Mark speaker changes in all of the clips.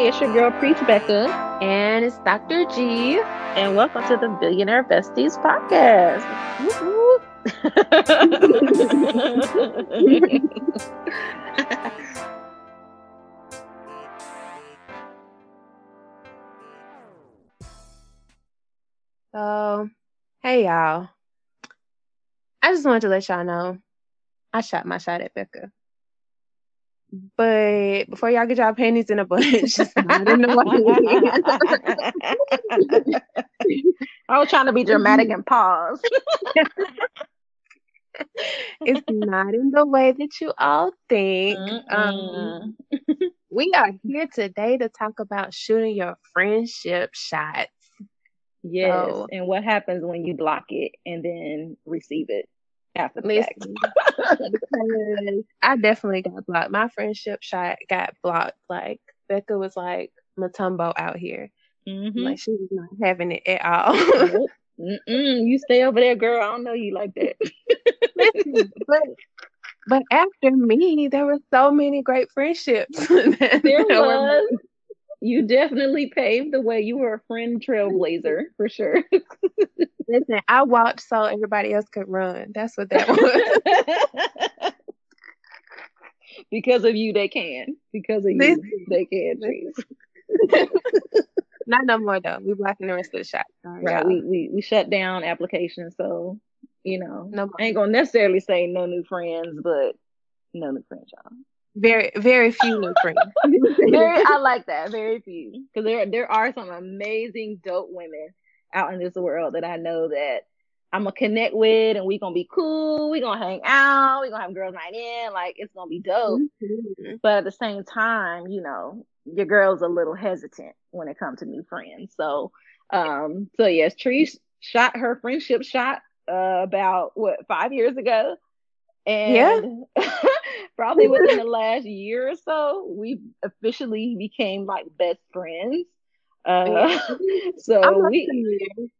Speaker 1: It's your girl Preach Becca,
Speaker 2: and it's Dr. G,
Speaker 1: and welcome to the Billionaire Besties podcast.
Speaker 2: so, hey y'all. I just wanted to let y'all know I shot my shot at Becca. But before y'all get y'all panties in a bunch, I didn't know what
Speaker 1: I was trying to be dramatic and pause.
Speaker 2: it's not in the way that you all think. Um, we are here today to talk about shooting your friendship shots.
Speaker 1: Yes, so, and what happens when you block it and then receive it
Speaker 2: listen, I definitely got blocked. My friendship shot got blocked. Like Becca was like Mutombo out here. Mm-hmm. Like she was not having it at all.
Speaker 1: Mm-mm, you stay over there, girl. I don't know you like that.
Speaker 2: Listen, but but after me, there were so many great friendships. there
Speaker 1: was. You definitely paved the way. You were a friend trailblazer for sure.
Speaker 2: Listen, I walked so everybody else could run. That's what that was.
Speaker 1: because of you, they can. Because of you, they can.
Speaker 2: Not no more though. We blocking the rest of the shot.
Speaker 1: right. We, we we shut down applications, so you know, no I ain't gonna necessarily say no new friends, but no new friends, y'all.
Speaker 2: Very very few new friends.
Speaker 1: very, I like that. Very few, because there there are some amazing dope women out in this world that I know that I'm gonna connect with, and we gonna be cool. We gonna hang out. We gonna have girls night in. Like it's gonna be dope. Mm-hmm. But at the same time, you know, your girl's a little hesitant when it comes to new friends. So, um, so yes, Tree shot her friendship shot uh, about what five years ago, and yeah. probably within the last year or so, we officially became like best friends. Uh, so we,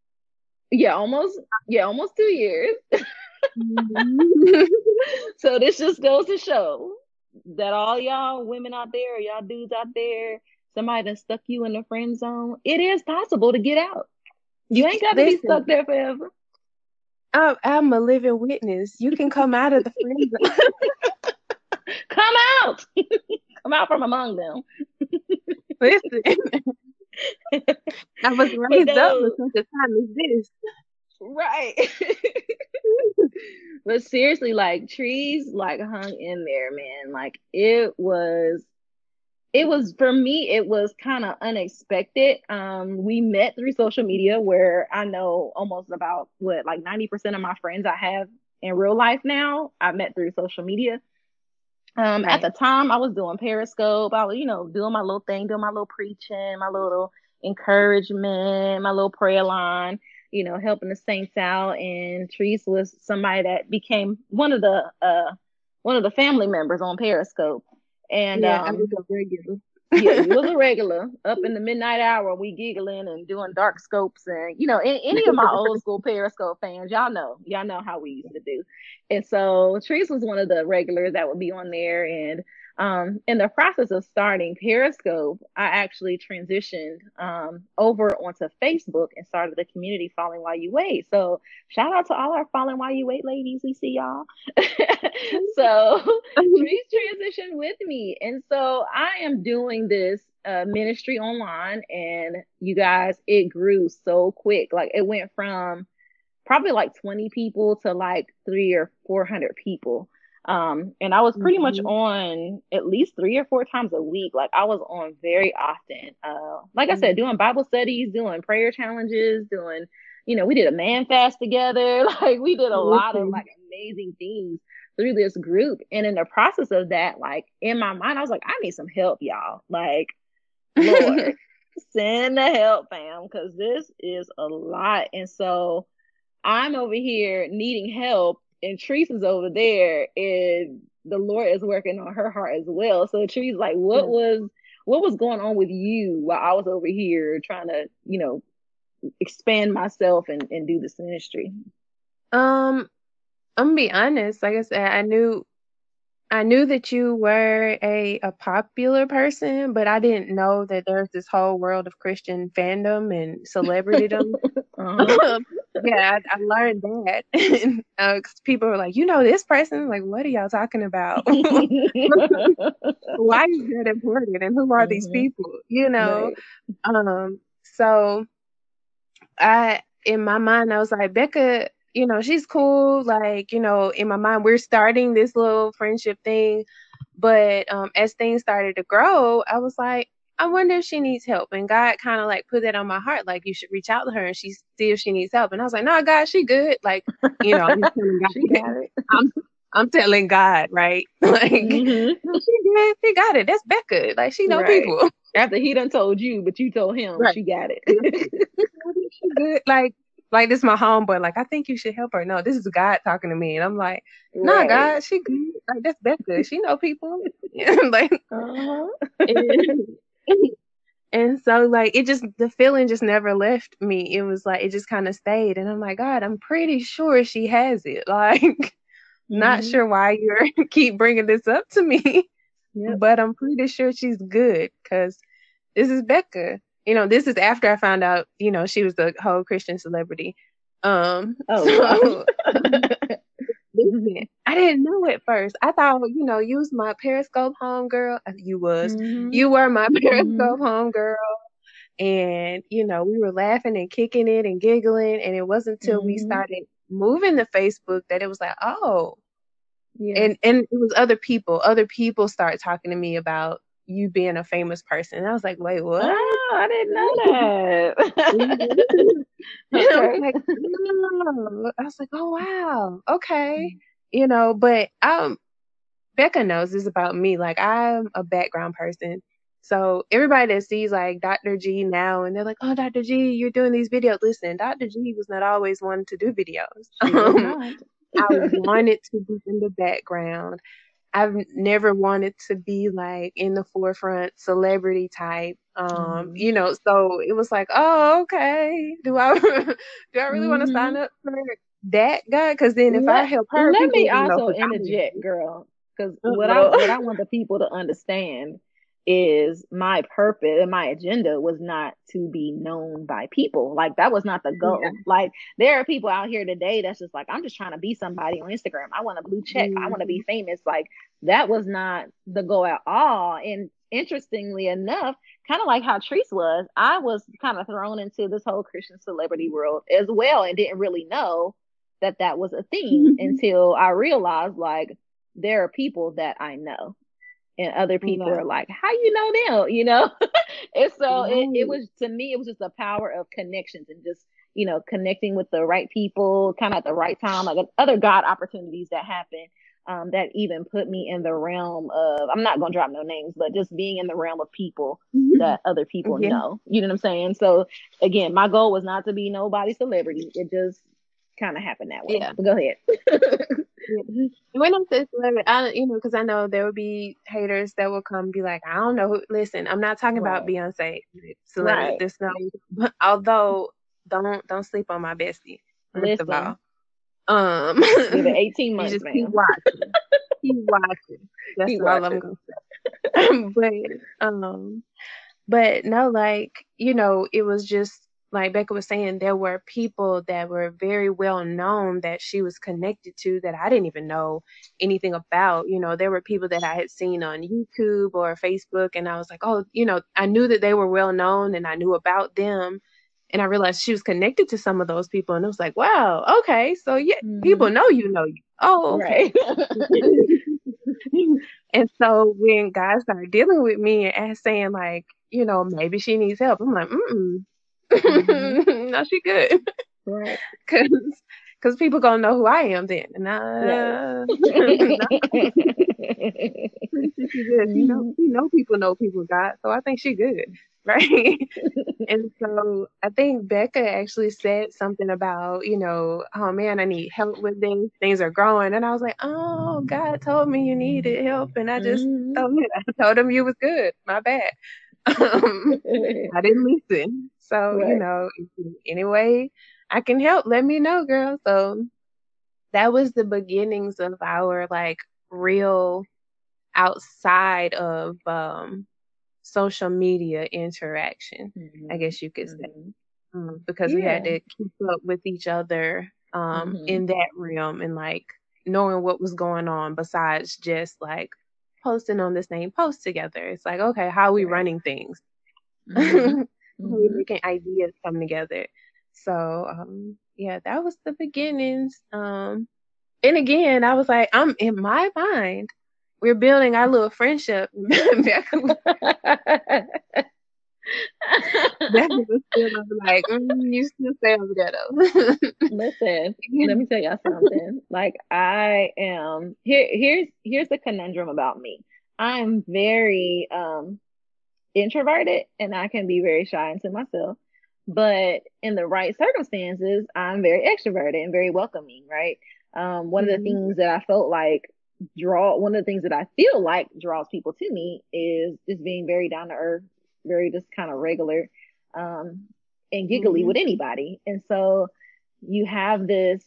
Speaker 1: yeah, almost, yeah, almost two years. mm-hmm. so this just goes to show that all y'all women out there, y'all dudes out there, somebody that stuck you in the friend zone, it is possible to get out. You ain't got to be stuck there forever.
Speaker 2: I'm, I'm a living witness. You can come out of the friend zone.
Speaker 1: Come out. come out from among them.
Speaker 2: Listen. I was raised up for such a time as this.
Speaker 1: Right. but seriously, like trees like hung in there, man. Like it was it was for me it was kind of unexpected um we met through social media where i know almost about what like 90% of my friends i have in real life now i met through social media um right. at the time i was doing periscope i was you know doing my little thing doing my little preaching my little encouragement my little prayer line you know, helping the saints out. And Therese was somebody that became one of the uh one of the family members on Periscope. And
Speaker 2: yeah, um, I was a regular.
Speaker 1: Yeah, he was a regular up in the midnight hour. We giggling and doing dark scopes, and you know, any, any of my old school Periscope fans, y'all know, y'all know how we used to do. And so, Therese was one of the regulars that would be on there, and um, in the process of starting Periscope, I actually transitioned um, over onto Facebook and started the community Falling While You Wait. So shout out to all our Falling While You Wait ladies. We see y'all. so please transition with me. And so I am doing this uh, ministry online and you guys, it grew so quick. Like it went from probably like 20 people to like three or 400 people. Um, and I was pretty mm-hmm. much on at least three or four times a week. Like I was on very often. Uh, like mm-hmm. I said, doing Bible studies, doing prayer challenges, doing, you know, we did a man fast together. Like we did a mm-hmm. lot of like amazing things through this group. And in the process of that, like in my mind, I was like, I need some help, y'all. Like, Lord, send the help, fam, because this is a lot. And so I'm over here needing help and Teresa's over there and the Lord is working on her heart as well. So Teresa's like, what yeah. was what was going on with you while I was over here trying to, you know, expand myself and, and do this ministry?
Speaker 2: Um, I'm gonna be honest. Like I said, I knew I knew that you were a, a popular person, but I didn't know that there's this whole world of Christian fandom and celebritydom. uh-huh. yeah, I, I, learned that. uh, people were like, you know, this person. Like, what are y'all talking about? Why is that important? And who are mm-hmm. these people? You know. Right. Um. So, I in my mind, I was like, Becca you know, she's cool. Like, you know, in my mind, we're starting this little friendship thing. But um, as things started to grow, I was like, I wonder if she needs help. And God kind of like put that on my heart, like you should reach out to her and she see if she needs help. And I was like, no, God, she good. Like, you know, I'm telling God, she got it. I'm, I'm telling God, right? like, mm-hmm. she good. She got it. That's Becca. Like, she know right. people.
Speaker 1: After he done told you, but you told him, right. she got it.
Speaker 2: she good. Like, like this is my homeboy. Like, I think you should help her. No, this is God talking to me. And I'm like, no, nah, God, she good. Like that's Becca. She know people. like uh-huh. and, and so like it just the feeling just never left me. It was like it just kind of stayed. And I'm like, God, I'm pretty sure she has it. Like, mm-hmm. not sure why you're keep bringing this up to me. Yep. But I'm pretty sure she's good because this is Becca you know, this is after I found out, you know, she was the whole Christian celebrity. Um, oh, so, I didn't know at first. I thought, you know, you was my Periscope home girl. Uh, you was, mm-hmm. you were my Periscope mm-hmm. home girl. And, you know, we were laughing and kicking it and giggling. And it wasn't until mm-hmm. we started moving to Facebook that it was like, oh, yeah. And and it was other people. Other people started talking to me about you being a famous person. And I was like, wait, what?
Speaker 1: Oh, I didn't know
Speaker 2: that. okay. I, was like, oh. I was like, oh wow, okay. You know, but um Becca knows this about me. Like I'm a background person. So everybody that sees like Dr. G now and they're like, Oh, Dr. G, you're doing these videos. Listen, Dr. G was not always one to do videos. Um, I wanted to be in the background. I've never wanted to be like in the forefront celebrity type. Um, mm-hmm. you know, so it was like, oh, okay. Do I do I really mm-hmm. want to sign up for that guy? Because then if let, I help her,
Speaker 1: let me also interject, girl. Because what I what I want the people to understand is my purpose and my agenda was not to be known by people. Like that was not the goal. Yeah. Like there are people out here today that's just like, I'm just trying to be somebody on Instagram. I want a blue check. Mm-hmm. I want to be famous. Like that was not the goal at all. And interestingly enough, kind of like how Treese was, I was kind of thrown into this whole Christian celebrity world as well and didn't really know that that was a thing until I realized like there are people that I know and other people yeah. are like, "How you know them?" You know, and so it, it was to me, it was just the power of connections and just you know connecting with the right people, kind of at the right time, like other God opportunities that happen. Um, that even put me in the realm of I'm not gonna drop no names, but just being in the realm of people mm-hmm. that other people yeah. know. You know what I'm saying? So again, my goal was not to be nobody celebrity. It just kind of happened that way. Yeah. But go ahead.
Speaker 2: when I'm this I you know because I know there will be haters that will come be like, I don't know. Who, listen, I'm not talking right. about Beyonce. So right. this no. Although don't don't sleep on my bestie. First of all, um,
Speaker 1: it 18 months, just
Speaker 2: man. Keep watching. keep watching. That's keep all watching. I'm gonna say. but um, but no, like you know, it was just like Becca was saying, there were people that were very well known that she was connected to that I didn't even know anything about. You know, there were people that I had seen on YouTube or Facebook, and I was like, oh, you know, I knew that they were well known and I knew about them. And I realized she was connected to some of those people, and I was like, wow, okay, so yeah, mm-hmm. people know you know you. Oh, okay. Right. and so when guys started dealing with me and saying like, you know, maybe she needs help, I'm like, mm Mm-hmm. no, she good. Right. Cause, cause people gonna know who I am then. And uh, she good. You know, you know people know people got, so I think she good. Right. and so I think Becca actually said something about, you know, oh man, I need help with things. Things are growing. And I was like, oh, God told me you needed help. And I just mm-hmm. told, him, I told him you was good. My bad. Um, I didn't listen. So, right. you know, anyway, I can help. Let me know, girl. So that was the beginnings of our like real outside of um, social media interaction, mm-hmm. I guess you could say, mm-hmm. um, because yeah. we had to keep up with each other um, mm-hmm. in that realm and like knowing what was going on besides just like posting on the same post together. It's like, okay, how are we running things? Mm-hmm. we mm-hmm. making ideas come together. So um, yeah, that was the beginnings. Um, and again, I was like, I'm in my mind, we're building our little friendship. Becca was still like, mm, you still stay over there though.
Speaker 1: Listen, let me tell y'all something. Like I am here. Here's here's the conundrum about me. I'm very um introverted, and I can be very shy into myself. But in the right circumstances, I'm very extroverted and very welcoming. Right. Um, one mm-hmm. of the mm-hmm. things that I felt like draw one of the things that I feel like draws people to me is just being very down to earth, very just kind of regular, um, and giggly mm-hmm. with anybody. And so you have this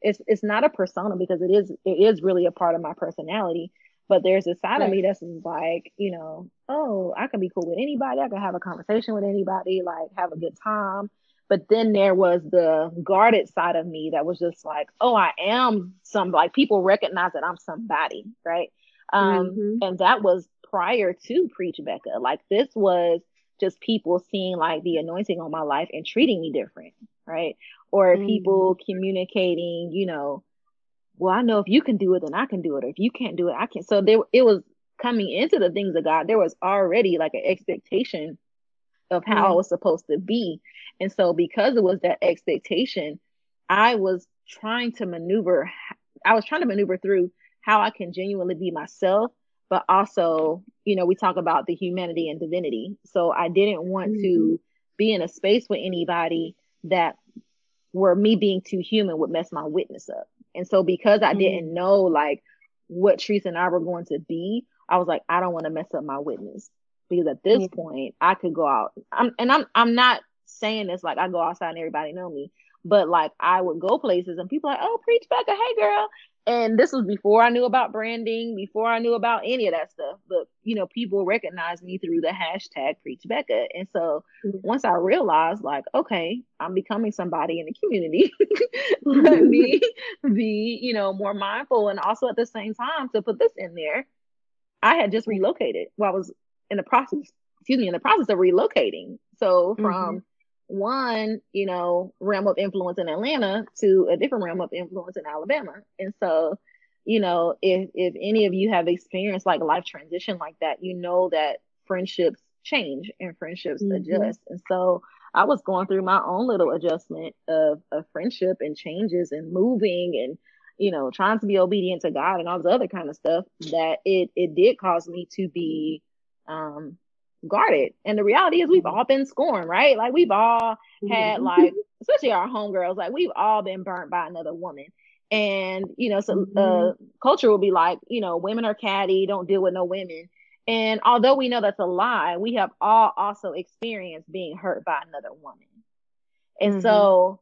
Speaker 1: it's it's not a persona because it is it is really a part of my personality. But there's a side right. of me that's like, you know, oh, I can be cool with anybody. I can have a conversation with anybody, like have a good time. But then there was the guarded side of me that was just like, oh, I am some like people recognize that I'm somebody, right? Um, mm-hmm. and that was prior to Preach Becca. Like this was just people seeing like the anointing on my life and treating me different, right? Or mm-hmm. people communicating, you know, well, I know if you can do it, then I can do it. Or if you can't do it, I can. So there, it was coming into the things of God. There was already like an expectation of how mm-hmm. I was supposed to be. And so because it was that expectation, I was trying to maneuver I was trying to maneuver through how I can genuinely be myself, but also, you know, we talk about the humanity and divinity. So I didn't want mm-hmm. to be in a space with anybody that where me being too human would mess my witness up. And so because I mm-hmm. didn't know like what Teresa and I were going to be, I was like, I don't want to mess up my witness because at this mm-hmm. point I could go out. I'm, and I'm I'm not saying this like I go outside and everybody know me, but like I would go places and people like, oh, preach Becca, hey girl. And this was before I knew about branding, before I knew about any of that stuff. But you know, people recognized me through the hashtag preach Becca. And so mm-hmm. once I realized like, okay, I'm becoming somebody in the community, let me be, you know, more mindful and also at the same time to put this in there. I had just relocated. Well, I was in the process, excuse me, in the process of relocating. So from mm-hmm. One, you know, realm of influence in Atlanta to a different realm of influence in Alabama. And so, you know, if if any of you have experienced like life transition like that, you know that friendships change and friendships mm-hmm. adjust. And so I was going through my own little adjustment of, of friendship and changes and moving and you know trying to be obedient to God and all this other kind of stuff that it it did cause me to be um guarded. And the reality is we've mm-hmm. all been scorned, right? Like we've all had mm-hmm. like, especially our homegirls, like we've all been burnt by another woman. And, you know, so mm-hmm. uh culture will be like, you know, women are catty, don't deal with no women. And although we know that's a lie, we have all also experienced being hurt by another woman. And mm-hmm. so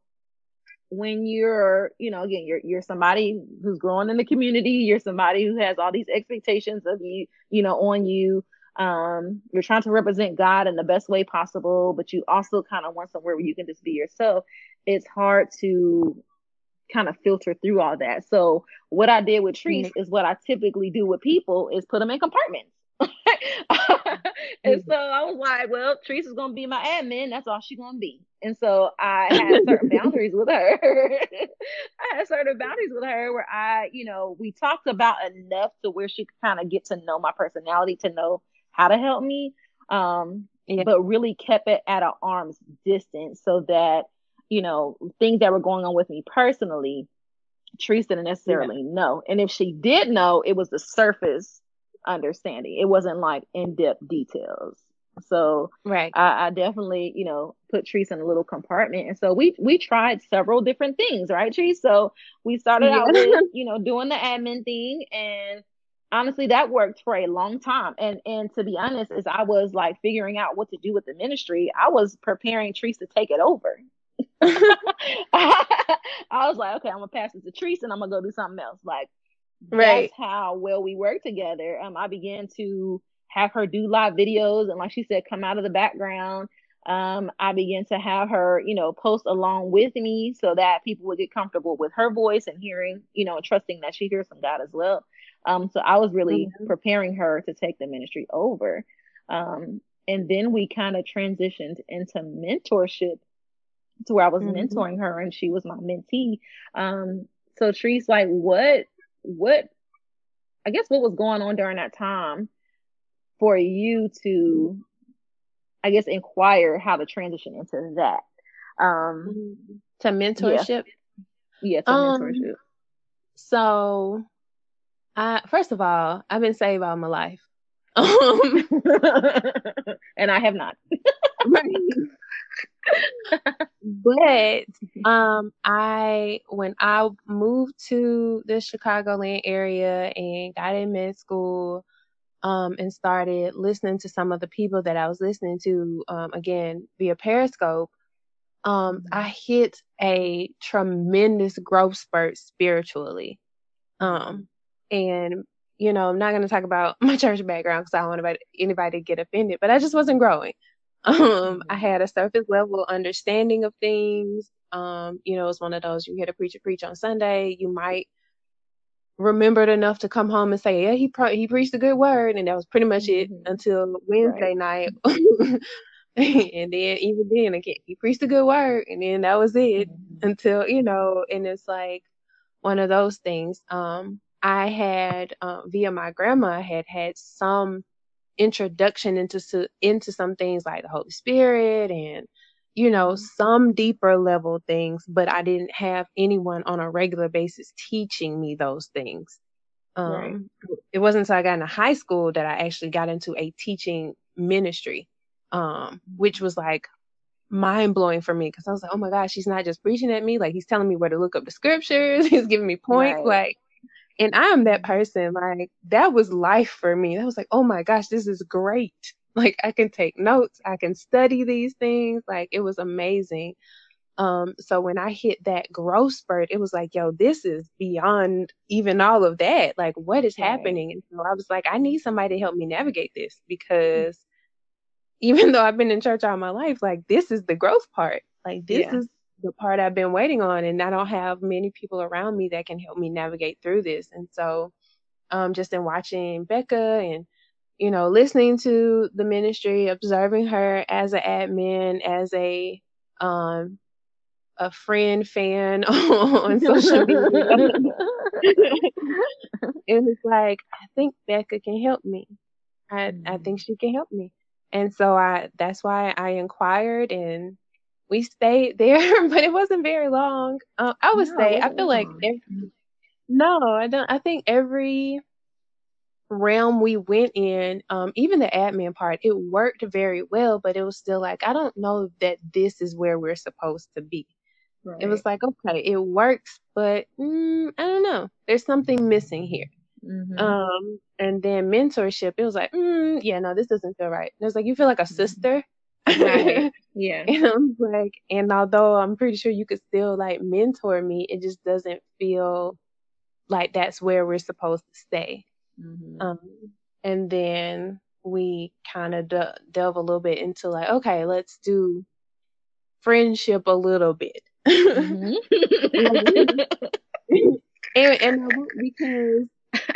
Speaker 1: when you're, you know, again, you're you're somebody who's growing in the community, you're somebody who has all these expectations of you, you know, on you um, you're trying to represent God in the best way possible, but you also kind of want somewhere where you can just be yourself. It's hard to kind of filter through all that. So what I did with Treese mm-hmm. is what I typically do with people is put them in compartments. and so I was like, well, Treese is gonna be my admin. That's all she's gonna be. And so I had certain boundaries with her. I had certain boundaries with her where I, you know, we talked about enough to where she could kind of get to know my personality, to know how to help me, um, yeah. but really kept it at an arm's distance so that, you know, things that were going on with me personally, Teresa didn't necessarily yeah. know. And if she did know, it was the surface understanding. It wasn't like in depth details. So
Speaker 2: right,
Speaker 1: I, I, definitely, you know, put Teresa in a little compartment. And so we we tried several different things, right, Teresa? So we started yeah. out with, you know, doing the admin thing and honestly that worked for a long time and and to be honest as i was like figuring out what to do with the ministry i was preparing Treese to take it over I, was like okay i'm gonna pass it to Treese and i'm gonna go do something else like right. that's how well we work together. Um, I began to have her do live videos and like she said, come out of the background. Um, I began to have her, you know, post along with me so that people would get comfortable with her voice and hearing, you know, trusting that she hears from God as well. Um, so I was really mm-hmm. preparing her to take the ministry over. Um, and then we kind of transitioned into mentorship to where I was mm-hmm. mentoring her and she was my mentee. Um, so Treese, like what, what, I guess what was going on during that time for you to, I guess, inquire how to transition into that? Um,
Speaker 2: mm-hmm. to mentorship.
Speaker 1: Yeah, yeah to um, mentorship.
Speaker 2: So, I first of all, I've been saved all my life.
Speaker 1: Um, and I have not.
Speaker 2: but um I when I moved to the Chicagoland area and got in med school um and started listening to some of the people that I was listening to um again via Periscope um mm-hmm. I hit a tremendous growth spurt spiritually um and you know, I'm not going to talk about my church background because I don't want anybody, anybody to get offended, but I just wasn't growing. Um, I had a surface level understanding of things. Um, you know, it's one of those you hear the preacher preach on Sunday, you might remember it enough to come home and say, yeah, he pro- he preached a good word, and that was pretty much it mm-hmm. until Wednesday right. night. and then even then again, he preached a good word, and then that was it mm-hmm. until you know, and it's like one of those things. Um, I had uh, via my grandma had had some introduction into into some things like the Holy Spirit and you know mm-hmm. some deeper level things, but I didn't have anyone on a regular basis teaching me those things. Um, right. It wasn't until I got into high school that I actually got into a teaching ministry, um, which was like mind blowing for me because I was like, oh my gosh, he's not just preaching at me, like he's telling me where to look up the scriptures, he's giving me points, right. like and I am that person. Like that was life for me. That was like, oh my gosh, this is great. Like I can take notes, I can study these things. Like it was amazing. Um, so when I hit that growth spurt, it was like, yo, this is beyond even all of that. Like, what is happening? And so I was like, I need somebody to help me navigate this because even though I've been in church all my life, like this is the growth part. Like this yeah. is the part I've been waiting on, and I don't have many people around me that can help me navigate through this. And so, um, just in watching Becca and you know, listening to the ministry, observing her as an admin, as a um, a friend fan on social media. it was like, I think Becca can help me. I I mm-hmm. think she can help me. And so I that's why I inquired and we stayed there, but it wasn't very long. Uh, I would no, say I feel like every, no, I don't. I think every realm we went in, um, even the admin part, it worked very well, but it was still like I don't know that this is where we're supposed to be. Right. It was like okay, it works, but mm, I don't know. There's something missing here. Mm-hmm. Um, and then mentorship, it was like, mm, yeah, no, this doesn't feel right. It was like you feel like a mm-hmm. sister.
Speaker 1: Right. Yeah.
Speaker 2: And I'm like, and although I'm pretty sure you could still like mentor me, it just doesn't feel like that's where we're supposed to stay. Mm-hmm. Um, and then we kind of de- delve a little bit into like, okay, let's do friendship a little bit. Mm-hmm. and, and because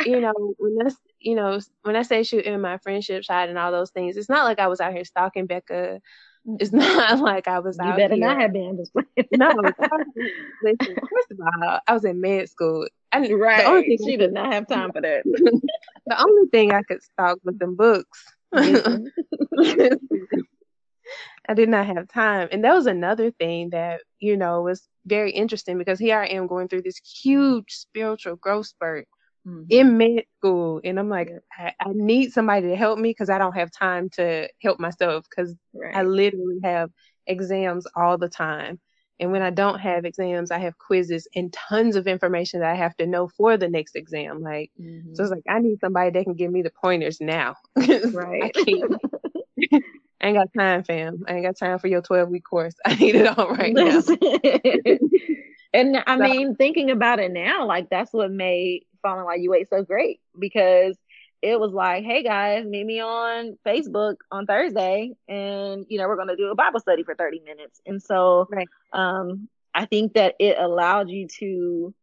Speaker 2: you know when I, you know when I say shooting my friendship shot and all those things, it's not like I was out here stalking Becca it's not like I was
Speaker 1: you
Speaker 2: out You
Speaker 1: better
Speaker 2: here.
Speaker 1: not have been just
Speaker 2: no, listen, first of all, I was in med school.
Speaker 1: I, right. The only thing she did not have time for that.
Speaker 2: the only thing I could stalk was them books. Mm-hmm. I did not have time. And that was another thing that, you know, was very interesting because here I am going through this huge spiritual growth spurt mm-hmm. in med school. And I'm like, I, I need somebody to help me because I don't have time to help myself because right. I literally have exams all the time. And when I don't have exams, I have quizzes and tons of information that I have to know for the next exam. Like, mm-hmm. so it's like, I need somebody that can give me the pointers now.
Speaker 1: right.
Speaker 2: I, ain't got time, fam. I ain't got time for your 12 week course. I need it all right now.
Speaker 1: and I so, mean, thinking about it now, like that's what made Falling While You Wait so great because it was like, hey guys, meet me on Facebook on Thursday, and you know we're gonna do a Bible study for thirty minutes. And so, right. um, I think that it allowed you to,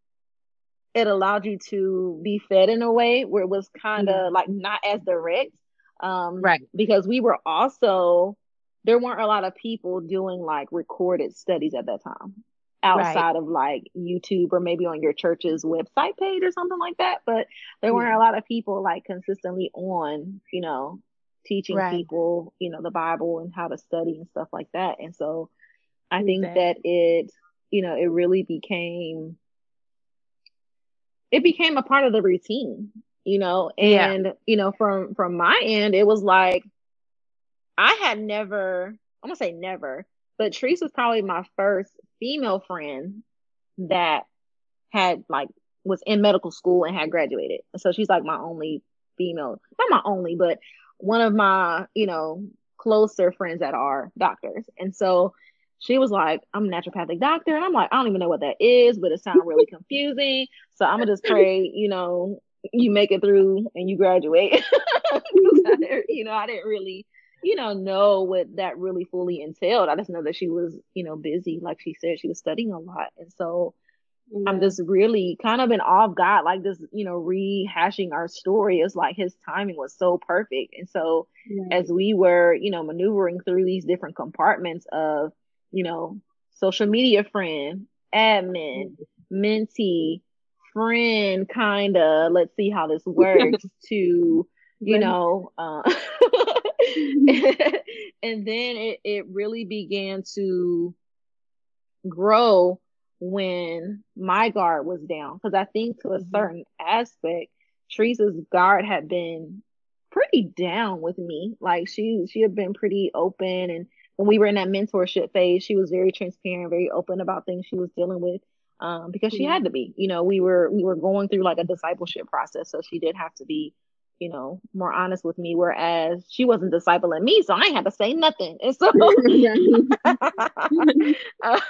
Speaker 1: it allowed you to be fed in a way where it was kind of mm-hmm. like not as direct, um,
Speaker 2: right?
Speaker 1: Because we were also there weren't a lot of people doing like recorded studies at that time outside right. of like YouTube or maybe on your church's website page or something like that. But there weren't a lot of people like consistently on, you know, teaching right. people, you know, the Bible and how to study and stuff like that. And so I think that it, you know, it really became it became a part of the routine, you know, and yeah. you know, from from my end, it was like I had never, I'm gonna say never, but Treese was probably my first female friend that had like was in medical school and had graduated. So she's like my only female, not my only, but one of my, you know, closer friends that are doctors. And so she was like, I'm a naturopathic doctor. And I'm like, I don't even know what that is, but it sounds really confusing. So I'm gonna just pray, you know, you make it through and you graduate. you know, I didn't really you know, know what that really fully entailed. I just know that she was, you know, busy. Like she said, she was studying a lot. And so yeah. I'm just really kind of in awe of God, like just, you know, rehashing our story. It's like his timing was so perfect. And so yeah. as we were, you know, maneuvering through these different compartments of, you know, social media friend, admin, mentee, friend, kinda, let's see how this works to, you know, uh, and then it, it really began to grow when my guard was down. Because I think to a mm-hmm. certain aspect, Teresa's guard had been pretty down with me. Like she she had been pretty open and when we were in that mentorship phase, she was very transparent, very open about things she was dealing with. Um, because she had to be. You know, we were we were going through like a discipleship process, so she did have to be you know, more honest with me, whereas she wasn't discipling me, so I ain't had to say nothing. And so, uh,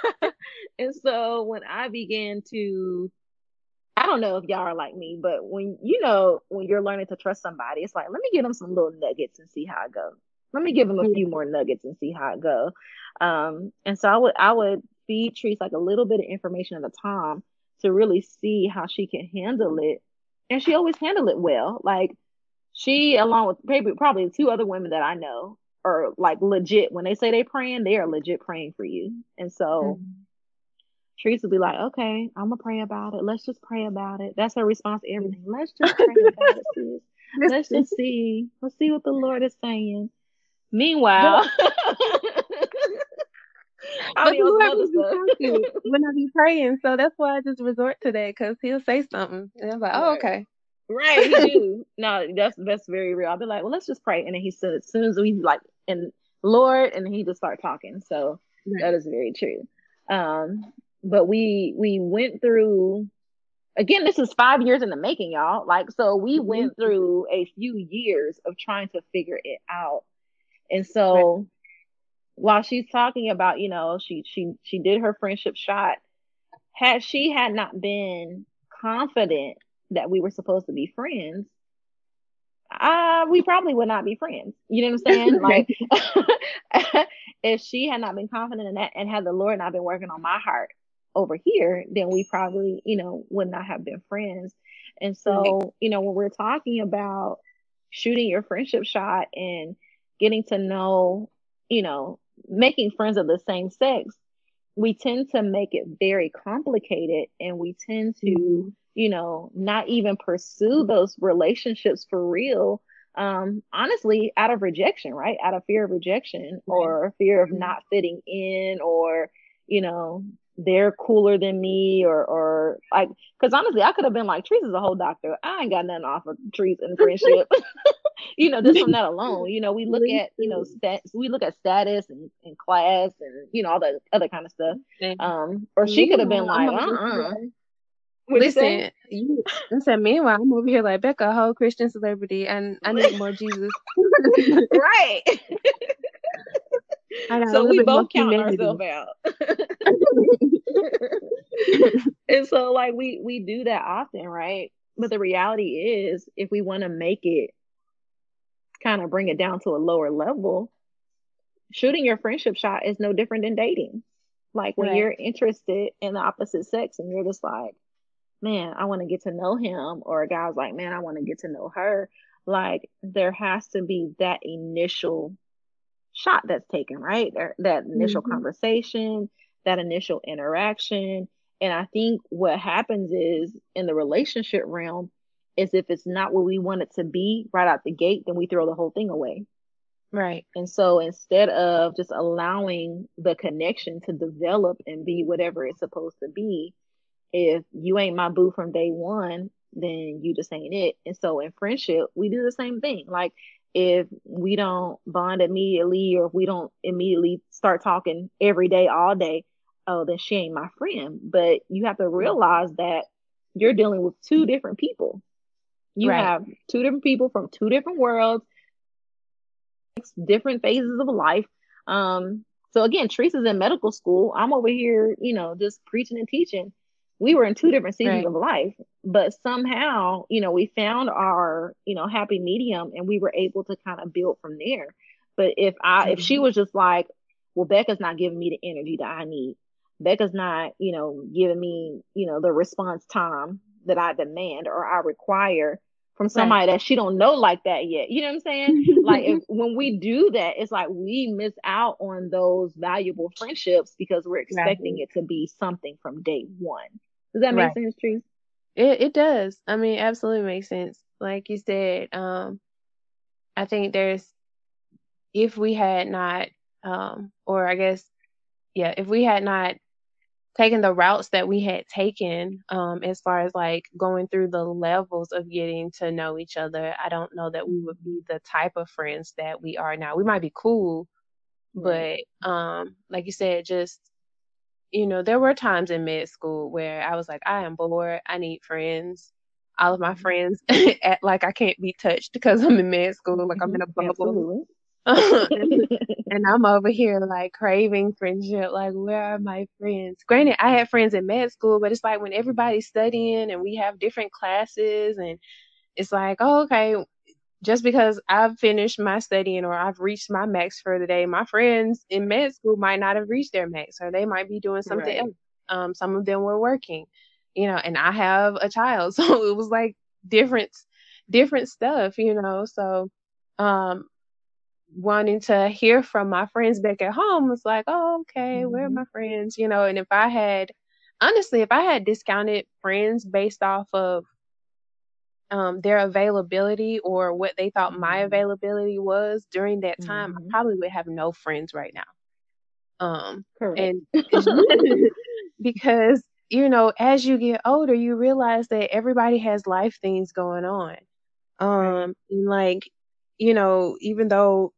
Speaker 1: and so when I began to, I don't know if y'all are like me, but when you know when you're learning to trust somebody, it's like let me give them some little nuggets and see how it goes. Let me give them a few more nuggets and see how it goes. Um, and so I would I would feed Treese like a little bit of information at a time to really see how she can handle it, and she always handled it well. Like she, along with maybe probably two other women that I know, are like legit. When they say they praying, they are legit praying for you. And so mm-hmm. Teresa will be like, okay, I'm gonna pray about it. Let's just pray about it. That's her response to everything. Let's just pray about it, sis. Let's just see. Let's see what the Lord is saying. Meanwhile,
Speaker 2: I mean, when I be praying, so that's why I just resort to that because he'll say something, and I'm like, oh, okay.
Speaker 1: Right, he do. no, that's that's very real. I'll be like, well, let's just pray, and then he said, as soon as we like, and Lord, and he just start talking. So right. that is very true. Um, but we we went through. Again, this is five years in the making, y'all. Like, so we mm-hmm. went through a few years of trying to figure it out, and so. Right. While she's talking about, you know, she she she did her friendship shot. Had she had not been confident that we were supposed to be friends, uh, we probably would not be friends. You know what I'm saying? like, if she had not been confident in that and had the Lord not been working on my heart over here, then we probably, you know, would not have been friends. And so, you know, when we're talking about shooting your friendship shot and getting to know, you know, making friends of the same sex, we tend to make it very complicated and we tend to mm-hmm you know, not even pursue those relationships for real. Um, honestly, out of rejection, right? Out of fear of rejection or fear of mm-hmm. not fitting in or, you know, they're cooler than me or or like because honestly I could have been like Treese is a whole doctor. I ain't got nothing off of Treese and friendship. you know, just from that alone. You know, we look at, you know, stats we look at status and, and class and you know, all the other kind of stuff. Um, or she could have been like, uh-uh.
Speaker 2: Listen, you, said, meanwhile, I'm over here like Becca, a whole Christian celebrity, and I need more Jesus.
Speaker 1: right. so we both count ourselves out. and so like we we do that often, right? But the reality is, if we want to make it kind of bring it down to a lower level, shooting your friendship shot is no different than dating. Like when right. you're interested in the opposite sex and you're just like, man, I want to get to know him, or a guy's like, man, I want to get to know her. Like there has to be that initial shot that's taken, right? That initial mm-hmm. conversation, that initial interaction. And I think what happens is in the relationship realm is if it's not what we want it to be right out the gate, then we throw the whole thing away.
Speaker 2: Right.
Speaker 1: And so instead of just allowing the connection to develop and be whatever it's supposed to be, if you ain't my boo from day one, then you just ain't it. And so in friendship, we do the same thing. Like if we don't bond immediately or if we don't immediately start talking every day, all day, oh, then she ain't my friend. But you have to realize that you're dealing with two different people. You right. have two different people from two different worlds different phases of life. Um, so again, Teresa's in medical school. I'm over here, you know, just preaching and teaching. We were in two different seasons right. of life, but somehow, you know, we found our, you know, happy medium and we were able to kind of build from there. But if I, mm-hmm. if she mm-hmm. was just like, well, Becca's not giving me the energy that I need. Becca's not, you know, giving me, you know, the response time that I demand or I require from somebody right. that she don't know like that yet. You know what I'm saying? like if, when we do that, it's like we miss out on those valuable friendships because we're expecting right. it to be something from day one. Does that make right. sense, Treese?
Speaker 2: It it does. I mean, absolutely makes sense. Like you said, um, I think there's if we had not, um, or I guess, yeah, if we had not taken the routes that we had taken um, as far as like going through the levels of getting to know each other i don't know that we would be the type of friends that we are now we might be cool but um like you said just you know there were times in med school where i was like i am bored i need friends all of my mm-hmm. friends act like i can't be touched because i'm in med school like i'm in a mm-hmm. bubble and I'm over here like craving friendship. Like, where are my friends? Granted, I had friends in med school, but it's like when everybody's studying and we have different classes, and it's like, oh, okay, just because I've finished my studying or I've reached my max for the day, my friends in med school might not have reached their max, or they might be doing something right. else. Um, some of them were working, you know, and I have a child, so it was like different, different stuff, you know. So, um, wanting to hear from my friends back at home was like, oh, okay, mm-hmm. where are mm-hmm. my friends? You know, and if I had, honestly, if I had discounted friends based off of um, their availability or what they thought my mm-hmm. availability was during that time, mm-hmm. I probably would have no friends right now. Um, Correct. and because you know, as you get older, you realize that everybody has life things going on. Um, and like, you know, even though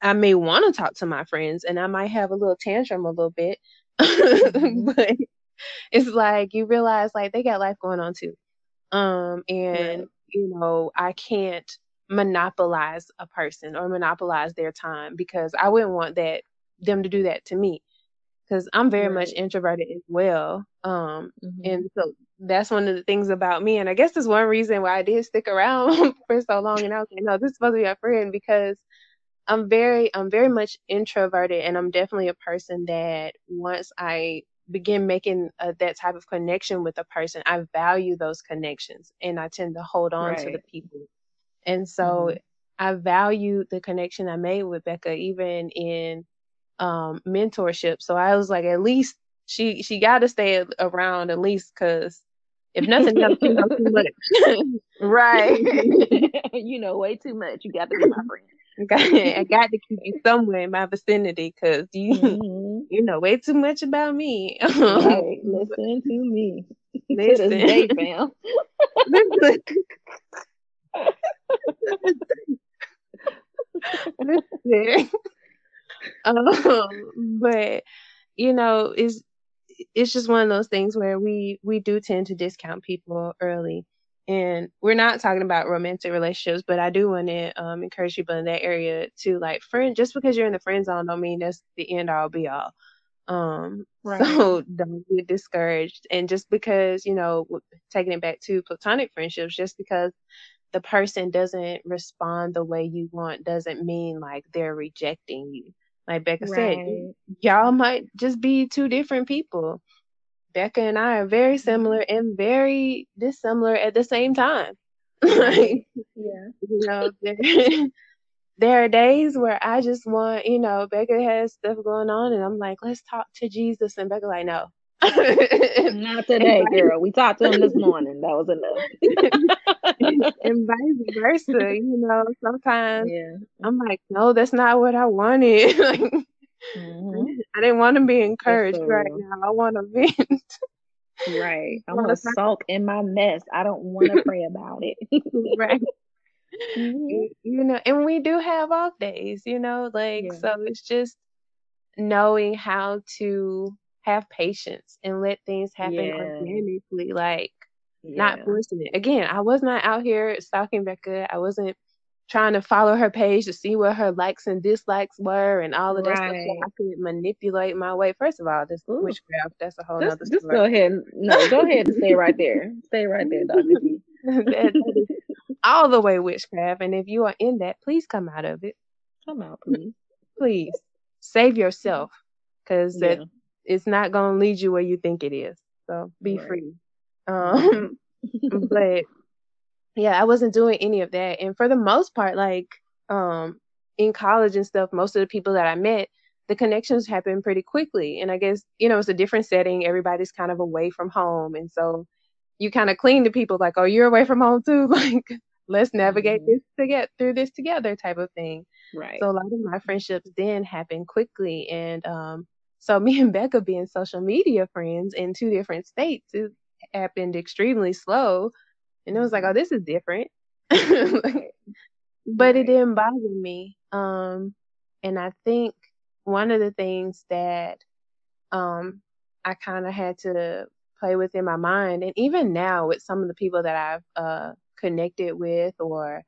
Speaker 2: I may want to talk to my friends and I might have a little tantrum a little bit. Mm-hmm. but it's like you realize like they got life going on too. Um and right. You know, I can't monopolize a person or monopolize their time because I wouldn't want that them to do that to me because I'm very right. much introverted as well. Um, mm-hmm. and so that's one of the things about me. And I guess that's one reason why I did stick around for so long. And I was like, no, this is supposed to be a friend because I'm very I'm very much introverted and I'm definitely a person that once I begin making a, that type of connection with a person, I value those connections and I tend to hold on right. to the people. And so mm-hmm. I value the connection I made with Becca even in um, mentorship. So I was like, at least she she got to stay around at least because if nothing else, you know too much.
Speaker 1: right. you know way too much. You got to be my friend.
Speaker 2: I got to keep you somewhere in my vicinity because you mm-hmm. you know way too much about me.
Speaker 1: right. Listen to me. Listen, to day, fam. Listen.
Speaker 2: Listen. um, but you know, it's it's just one of those things where we we do tend to discount people early and we're not talking about romantic relationships, but I do want to um, encourage people in that area to like friend. Just because you're in the friend zone, don't mean that's the end all be all. Um, right. so don't get discouraged. And just because, you know, taking it back to platonic friendships, just because the person doesn't respond the way you want doesn't mean like they're rejecting you. Like Becca right. said, y'all might just be two different people. Becca and I are very mm-hmm. similar and very dissimilar at the same time. like, yeah. You know, there, there are days where I just want, you know, Becca has stuff going on and I'm like, let's talk to Jesus. And Becca like, no.
Speaker 1: Not today, girl. We talked to him this morning. That was enough.
Speaker 2: and vice versa, you know, sometimes yeah. I'm like, no, that's not what I wanted. like, mm-hmm. I didn't want to be encouraged right now. I want to vent.
Speaker 1: Right. I want to sulk in my mess. I don't want to pray about it.
Speaker 2: right. Mm-hmm. You know, and we do have off days, you know, like, yeah. so it's just knowing how to have patience and let things happen yeah. organically, like, yeah. not forcing it. Again, I was not out here stalking Becca. I wasn't trying to follow her page to see what her likes and dislikes were and all of that right. stuff I could manipulate my way. First of all, this Ooh. witchcraft, that's a whole
Speaker 1: just,
Speaker 2: other
Speaker 1: Just go ahead. No, go ahead and stay right there. Stay right there, Dr. G. that,
Speaker 2: that is all the way witchcraft. And if you are in that, please come out of it.
Speaker 1: Come out, please.
Speaker 2: Please save yourself because yeah. it's not going to lead you where you think it is. So be right. free. Um, but yeah, I wasn't doing any of that. And for the most part, like um, in college and stuff, most of the people that I met, the connections happened pretty quickly. And I guess, you know, it's a different setting. Everybody's kind of away from home. And so you kind of cling to people like, oh, you're away from home too. like, let's navigate mm-hmm. this to get through this together type of thing.
Speaker 1: Right.
Speaker 2: So a lot of my friendships then happened quickly. And um, so me and Becca being social media friends in two different states, it happened extremely slow and it was like, oh, this is different. but it didn't bother me. Um, and I think one of the things that um, I kind of had to play with in my mind, and even now with some of the people that I've uh, connected with or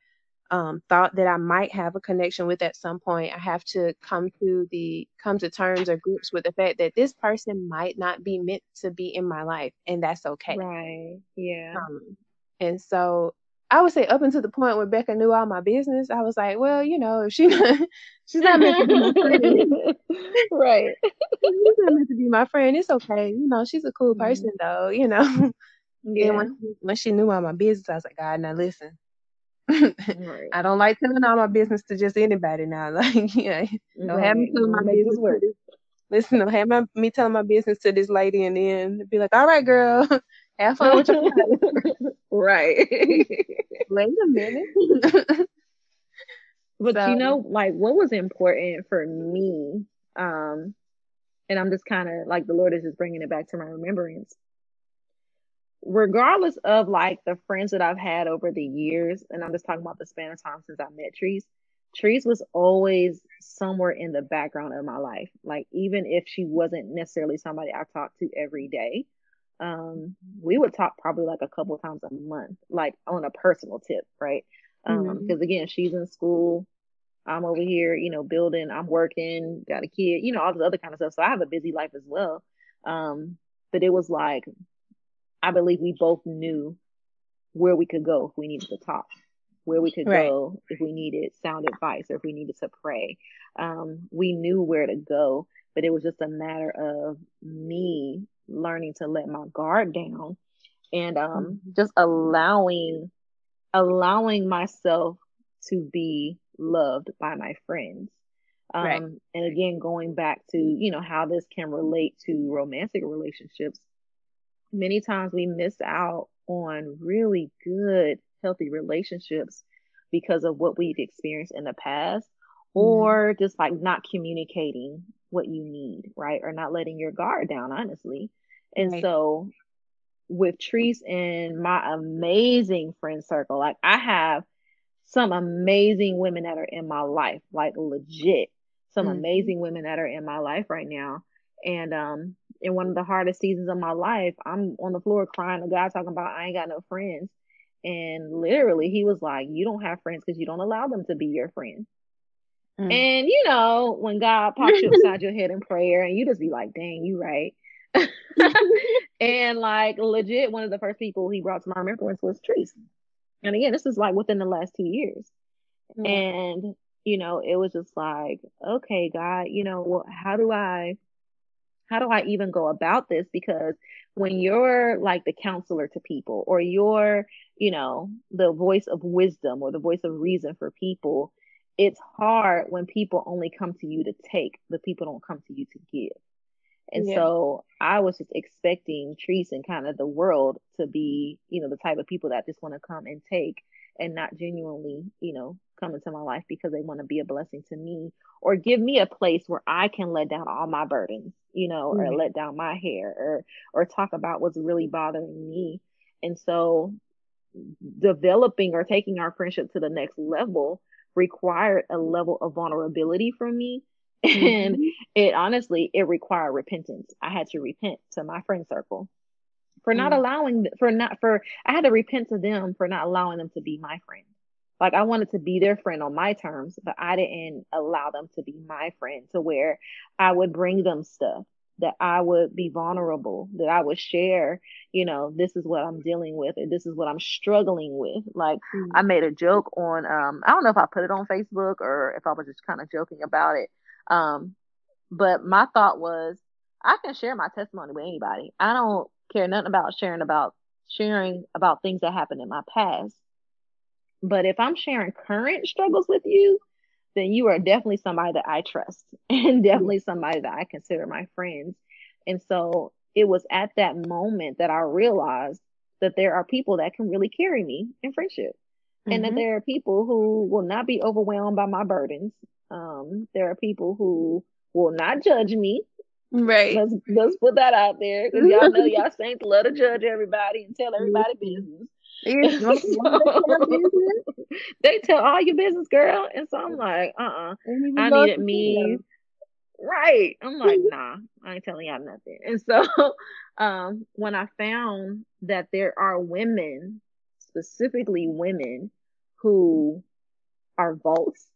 Speaker 2: um, thought that I might have a connection with at some point, I have to come to the come to terms or groups with the fact that this person might not be meant to be in my life, and that's okay.
Speaker 1: Right. Yeah. Um,
Speaker 2: and so I would say up until the point where Becca knew all my business, I was like, well, you know, if she not, she's not meant to be my friend,
Speaker 1: right?
Speaker 2: she's not meant to be my friend. It's okay, you know. She's a cool mm-hmm. person, mm-hmm. though, you know. Yeah. When she, when she knew all my business, I was like, God, now listen. right. I don't like telling all my business to just anybody now. Like, yeah, don't right. have me telling my business. Work. Listen, don't have my, me telling my business to this lady, and then be like, all right, girl, have fun with your
Speaker 1: Right.
Speaker 2: Wait a minute.
Speaker 1: but so, you know, like what was important for me, um, and I'm just kind of like the Lord is just bringing it back to my remembrance. Regardless of like the friends that I've had over the years, and I'm just talking about the span of time since I met Treese, Treese was always somewhere in the background of my life. Like even if she wasn't necessarily somebody I talked to every day, um, we would talk probably like a couple times a month, like on a personal tip, right? Um, because mm-hmm. again, she's in school, I'm over here, you know, building, I'm working, got a kid, you know, all this other kind of stuff. So I have a busy life as well. Um, but it was like, I believe we both knew where we could go if we needed to talk, where we could right. go if we needed sound advice or if we needed to pray. Um, we knew where to go, but it was just a matter of me learning to let my guard down and um mm-hmm. just allowing allowing myself to be loved by my friends um right. and again going back to you know how this can relate to romantic relationships many times we miss out on really good healthy relationships because of what we've experienced in the past mm-hmm. or just like not communicating what you need, right? Or not letting your guard down, honestly. And right. so with Treese and my amazing friend circle, like I have some amazing women that are in my life, like legit, some mm-hmm. amazing women that are in my life right now. And um, in one of the hardest seasons of my life, I'm on the floor crying to God talking about I ain't got no friends. And literally he was like, You don't have friends because you don't allow them to be your friend. Mm. And you know, when God pops you upside your head in prayer, and you just be like, "Dang, you right." and like legit, one of the first people he brought to my remembrance was Treese. And again, this is like within the last two years. Yeah. And you know, it was just like, okay, God, you know, well, how do I how do I even go about this? Because when you're like the counselor to people or you're, you know, the voice of wisdom or the voice of reason for people, it's hard when people only come to you to take, but people don't come to you to give. And yeah. so I was just expecting Treese and kind of the world to be, you know, the type of people that just want to come and take and not genuinely, you know, come into my life because they want to be a blessing to me or give me a place where I can let down all my burdens, you know, mm-hmm. or let down my hair or or talk about what's really bothering me. And so developing or taking our friendship to the next level required a level of vulnerability from me and mm-hmm. it honestly it required repentance i had to repent to my friend circle for not mm-hmm. allowing for not for i had to repent to them for not allowing them to be my friend like i wanted to be their friend on my terms but i didn't allow them to be my friend to where i would bring them stuff that i would be vulnerable that i would share you know this is what i'm dealing with and this is what i'm struggling with like mm-hmm. i made a joke on um i don't know if i put it on facebook or if i was just kind of joking about it um, but my thought was, I can share my testimony with anybody. I don't care nothing about sharing about sharing about things that happened in my past. But if I'm sharing current struggles with you, then you are definitely somebody that I trust and definitely somebody that I consider my friends. And so it was at that moment that I realized that there are people that can really carry me in friendship. Mm-hmm. And that mm-hmm. there are people who will not be overwhelmed by my burdens um, there are people who will not judge me.
Speaker 2: Right.
Speaker 1: Let's let's put that out there because y'all know y'all saints love to judge everybody and tell everybody business. they tell all your business, girl. And so I'm like, uh uh-uh. uh I needed me. Right. I'm like, nah, I ain't telling y'all nothing. And so um when I found that there are women, specifically women, who are vaults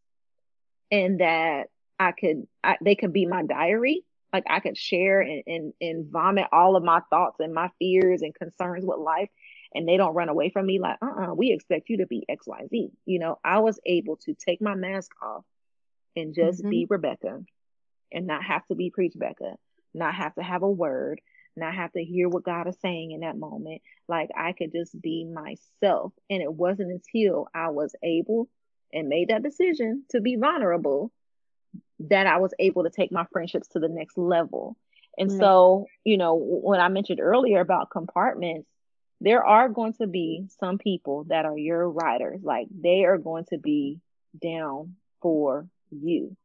Speaker 1: and that I could, I, they could be my diary. Like I could share and, and, and vomit all of my thoughts and my fears and concerns with life. And they don't run away from me like, uh uh-uh, we expect you to be XYZ. You know, I was able to take my mask off and just mm-hmm. be Rebecca and not have to be preach Becca, not have to have a word, not have to hear what God is saying in that moment. Like I could just be myself. And it wasn't until I was able and made that decision to be vulnerable that I was able to take my friendships to the next level. And mm-hmm. so, you know, when I mentioned earlier about compartments, there are going to be some people that are your riders. Like they are going to be down for you.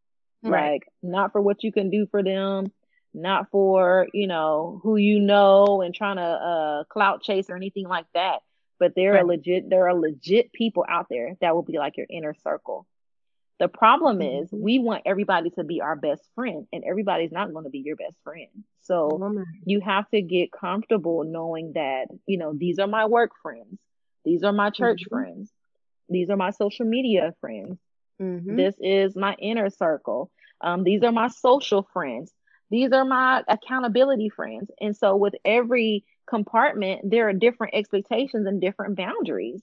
Speaker 1: Right. Like not for what you can do for them, not for, you know, who you know and trying to uh clout chase or anything like that but there right. are legit there are legit people out there that will be like your inner circle. The problem mm-hmm. is we want everybody to be our best friend and everybody's not going to be your best friend. So you have to get comfortable knowing that, you know, these are my work friends. These are my church mm-hmm. friends. These are my social media friends. Mm-hmm. This is my inner circle. Um, these are my social friends. These are my accountability friends. And so with every compartment, there are different expectations and different boundaries.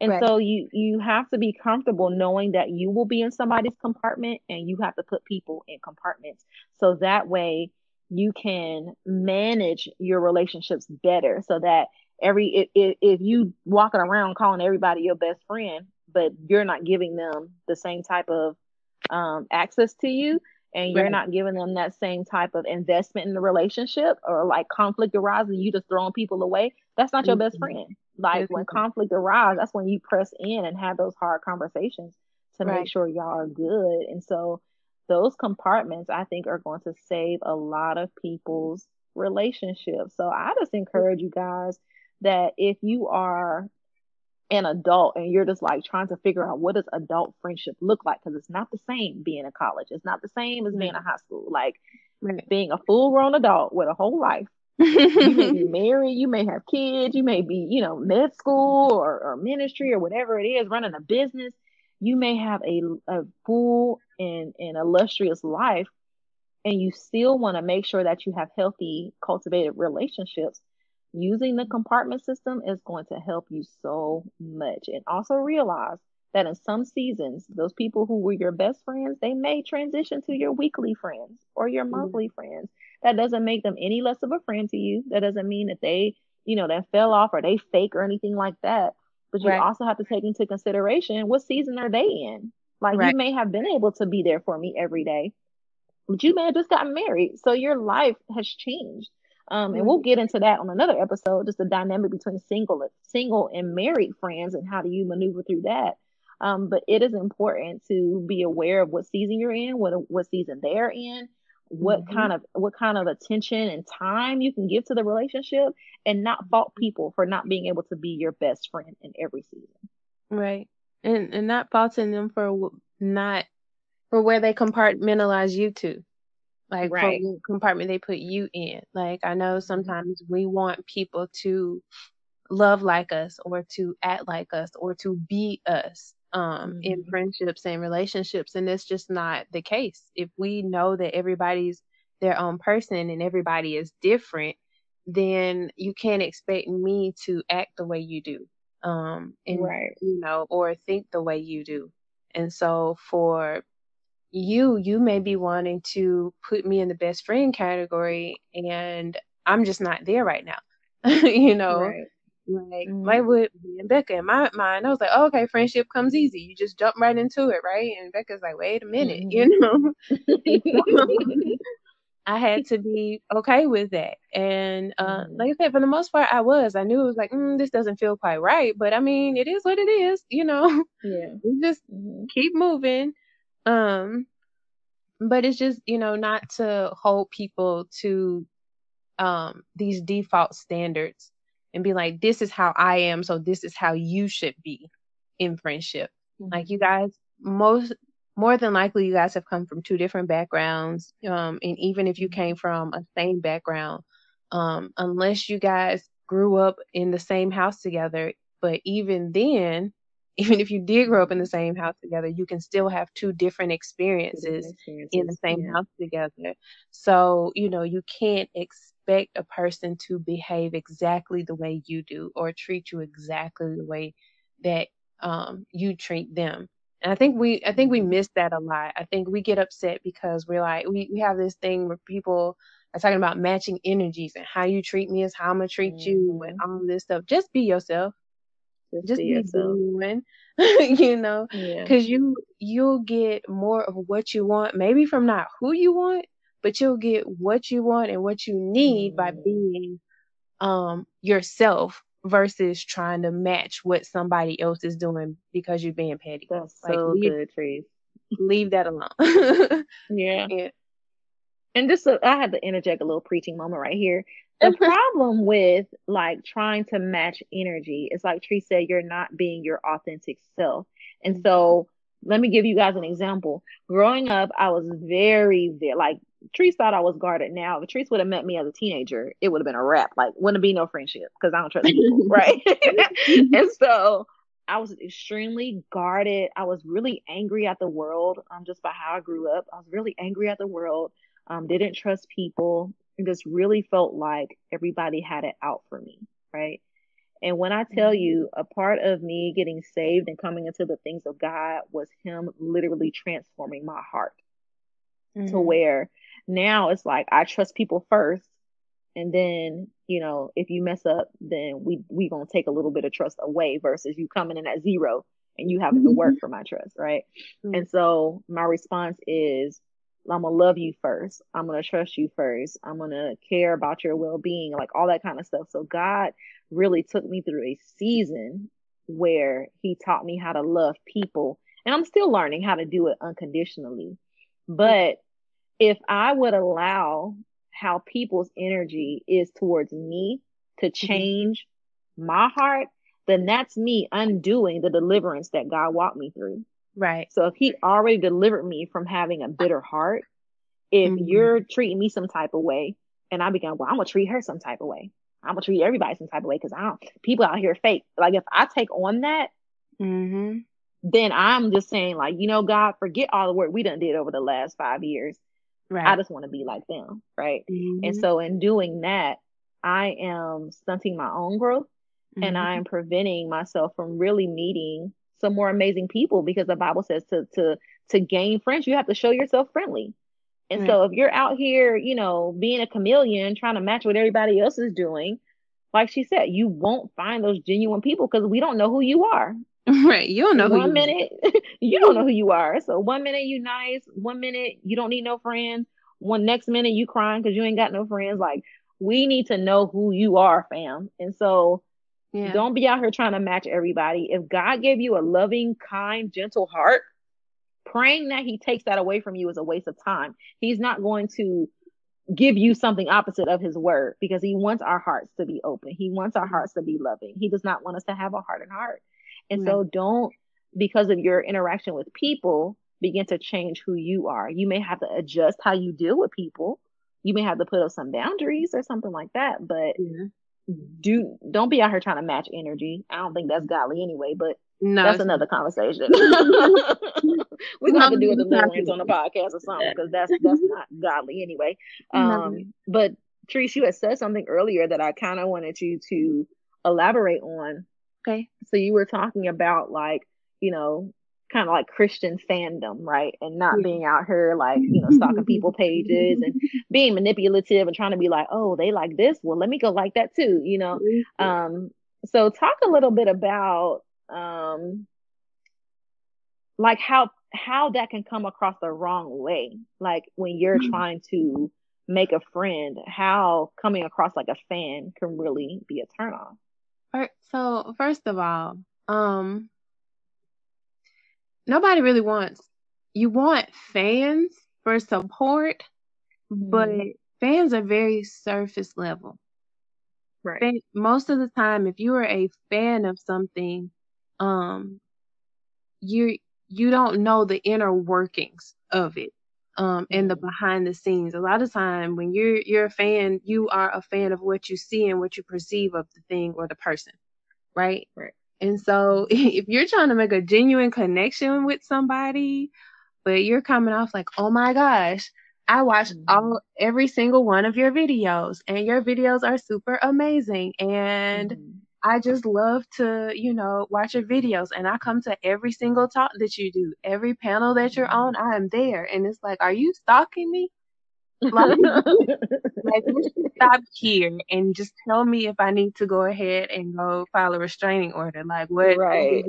Speaker 1: And right. so you you have to be comfortable knowing that you will be in somebody's compartment and you have to put people in compartments. So that way you can manage your relationships better so that every if, if you walking around calling everybody your best friend but you're not giving them the same type of um, access to you and you're right. not giving them that same type of investment in the relationship or like conflict arises you just throwing people away that's not your mm-hmm. best friend like mm-hmm. when conflict arises that's when you press in and have those hard conversations to right. make sure y'all are good and so those compartments i think are going to save a lot of people's relationships so i just encourage you guys that if you are an adult and you're just like trying to figure out what does adult friendship look like? Because it's not the same being in college. It's not the same as being in high school. Like right. being a full grown adult with a whole life. You may be married you may have kids you may be you know med school or, or ministry or whatever it is running a business. You may have a, a full and, and illustrious life, and you still want to make sure that you have healthy, cultivated relationships, using the compartment system is going to help you so much. And also realize that in some seasons, those people who were your best friends, they may transition to your weekly friends or your mm-hmm. monthly mm-hmm. friends. That doesn't make them any less of a friend to you. That doesn't mean that they, you know, that fell off or they fake or anything like that. But you right. also have to take into consideration what season are they in. Like right. you may have been able to be there for me every day, but you may have just gotten married. So your life has changed. Um, and we'll get into that on another episode, just the dynamic between single, single and married friends and how do you maneuver through that. Um, but it is important to be aware of what season you're in, what what season they're in, what mm-hmm. kind of what kind of attention and time you can give to the relationship, and not fault people for not being able to be your best friend in every season.
Speaker 2: Right, and and not faulting them for not for where they compartmentalize you to like right. for compartment they put you in. Like I know mm-hmm. sometimes we want people to love like us or to act like us or to be us um mm-hmm. in friendships and relationships and it's just not the case. If we know that everybody's their own person and everybody is different, then you can't expect me to act the way you do. Um and right. you know or think the way you do. And so for you you may be wanting to put me in the best friend category and i'm just not there right now you know right. like mm-hmm. like with me and becca in my mind i was like oh, okay friendship comes easy you just jump right into it right and becca's like wait a minute mm-hmm. you know I had to be okay with that. And uh, mm-hmm. like I said, for the most part, I was. I knew it was like, mm, this doesn't feel quite right. But I mean, it is what it is, you know?
Speaker 1: Yeah.
Speaker 2: just mm-hmm. keep moving. Um, but it's just, you know, not to hold people to um these default standards and be like, this is how I am, so this is how you should be in friendship. Mm-hmm. Like you guys most more than likely you guys have come from two different backgrounds. Um, and even if you came from a same background, um, unless you guys grew up in the same house together, but even then, even if you did grow up in the same house together, you can still have two different experiences, experiences in the same yeah. house together. So, you know, you can't expect a person to behave exactly the way you do or treat you exactly the way that um, you treat them. And I think we I think we mm-hmm. miss that a lot. I think we get upset because we're like we, we have this thing where people are talking about matching energies and how you treat me is how I'm gonna treat mm-hmm. you and all this stuff. Just be yourself just, just be yourself. genuine, you know, because yeah. you you'll get more of what you want, maybe from not who you want, but you'll get what you want and what you need mm. by being um yourself versus trying to match what somebody else is doing because you're being petty.
Speaker 1: That's like, so leave, good, Treese.
Speaker 2: Leave that alone.
Speaker 1: yeah. yeah. And just, uh, I had to interject a little preaching moment right here the problem with like trying to match energy is like Tree said, you're not being your authentic self. And so let me give you guys an example. Growing up, I was very, very like Treese thought I was guarded. Now, if Treese would have met me as a teenager, it would have been a wrap. Like, wouldn't be no friendship because I don't trust people, right? and so I was extremely guarded. I was really angry at the world, um, just by how I grew up. I was really angry at the world. Um, didn't trust people just really felt like everybody had it out for me, right? And when I tell mm-hmm. you a part of me getting saved and coming into the things of God was Him literally transforming my heart mm-hmm. to where now it's like I trust people first. And then, you know, if you mess up, then we we gonna take a little bit of trust away versus you coming in at zero and you having to work mm-hmm. for my trust, right? Mm-hmm. And so my response is I'm gonna love you first. I'm gonna trust you first. I'm gonna care about your well being, like all that kind of stuff. So God really took me through a season where He taught me how to love people, and I'm still learning how to do it unconditionally. But if I would allow how people's energy is towards me to mm-hmm. change my heart, then that's me undoing the deliverance that God walked me through.
Speaker 2: Right.
Speaker 1: So if he already delivered me from having a bitter heart, if mm-hmm. you're treating me some type of way, and I began, well, I'm gonna treat her some type of way. I'm gonna treat everybody some type of way because I don't people out here fake. Like if I take on that,
Speaker 2: mm-hmm.
Speaker 1: then I'm just saying, like, you know, God, forget all the work we done did over the last five years. Right. I just want to be like them. Right. Mm-hmm. And so in doing that, I am stunting my own growth mm-hmm. and I am preventing myself from really meeting some more amazing people because the Bible says to to to gain friends, you have to show yourself friendly. And so if you're out here, you know, being a chameleon, trying to match what everybody else is doing, like she said, you won't find those genuine people because we don't know who you are.
Speaker 2: Right. You don't know
Speaker 1: one minute you don't know who you are. So one minute you nice, one minute you don't need no friends, one next minute you crying because you ain't got no friends. Like we need to know who you are, fam. And so yeah. don't be out here trying to match everybody. If God gave you a loving, kind, gentle heart, praying that he takes that away from you is a waste of time. He's not going to give you something opposite of his word because he wants our hearts to be open. He wants our hearts to be loving. He does not want us to have a hardened heart. And so don't, because of your interaction with people, begin to change who you are. You may have to adjust how you deal with people. You may have to put up some boundaries or something like that, but yeah. Do don't be out here trying to match energy. I don't think that's godly anyway, but no, that's another conversation. We're gonna have to do deliverance on the podcast or something because that's that's not godly anyway. Um, but Trish, you had said something earlier that I kind of wanted you to elaborate on.
Speaker 2: Okay.
Speaker 1: So you were talking about like, you know, kind of like Christian fandom, right? And not being out here like, you know, stalking people pages and being manipulative and trying to be like, oh, they like this. Well, let me go like that too, you know. Um, so talk a little bit about um like how how that can come across the wrong way. Like when you're mm-hmm. trying to make a friend, how coming across like a fan can really be a turn off.
Speaker 2: So first of all, um, nobody really wants you want fans for support, mm-hmm. but fans are very surface level.
Speaker 1: Right.
Speaker 2: most of the time, if you are a fan of something, um, you you don't know the inner workings of it um and the mm-hmm. behind the scenes a lot of time when you're you're a fan you are a fan of what you see and what you perceive of the thing or the person right?
Speaker 1: Right.
Speaker 2: And so if you're trying to make a genuine connection with somebody, but you're coming off like, oh my gosh, I watched mm-hmm. all every single one of your videos and your videos are super amazing and mm-hmm. I just love to, you know, watch your videos and I come to every single talk that you do, every panel that you're on, I am there. And it's like, are you stalking me? Like, like stop here and just tell me if I need to go ahead and go file a restraining order. Like what?
Speaker 1: Right.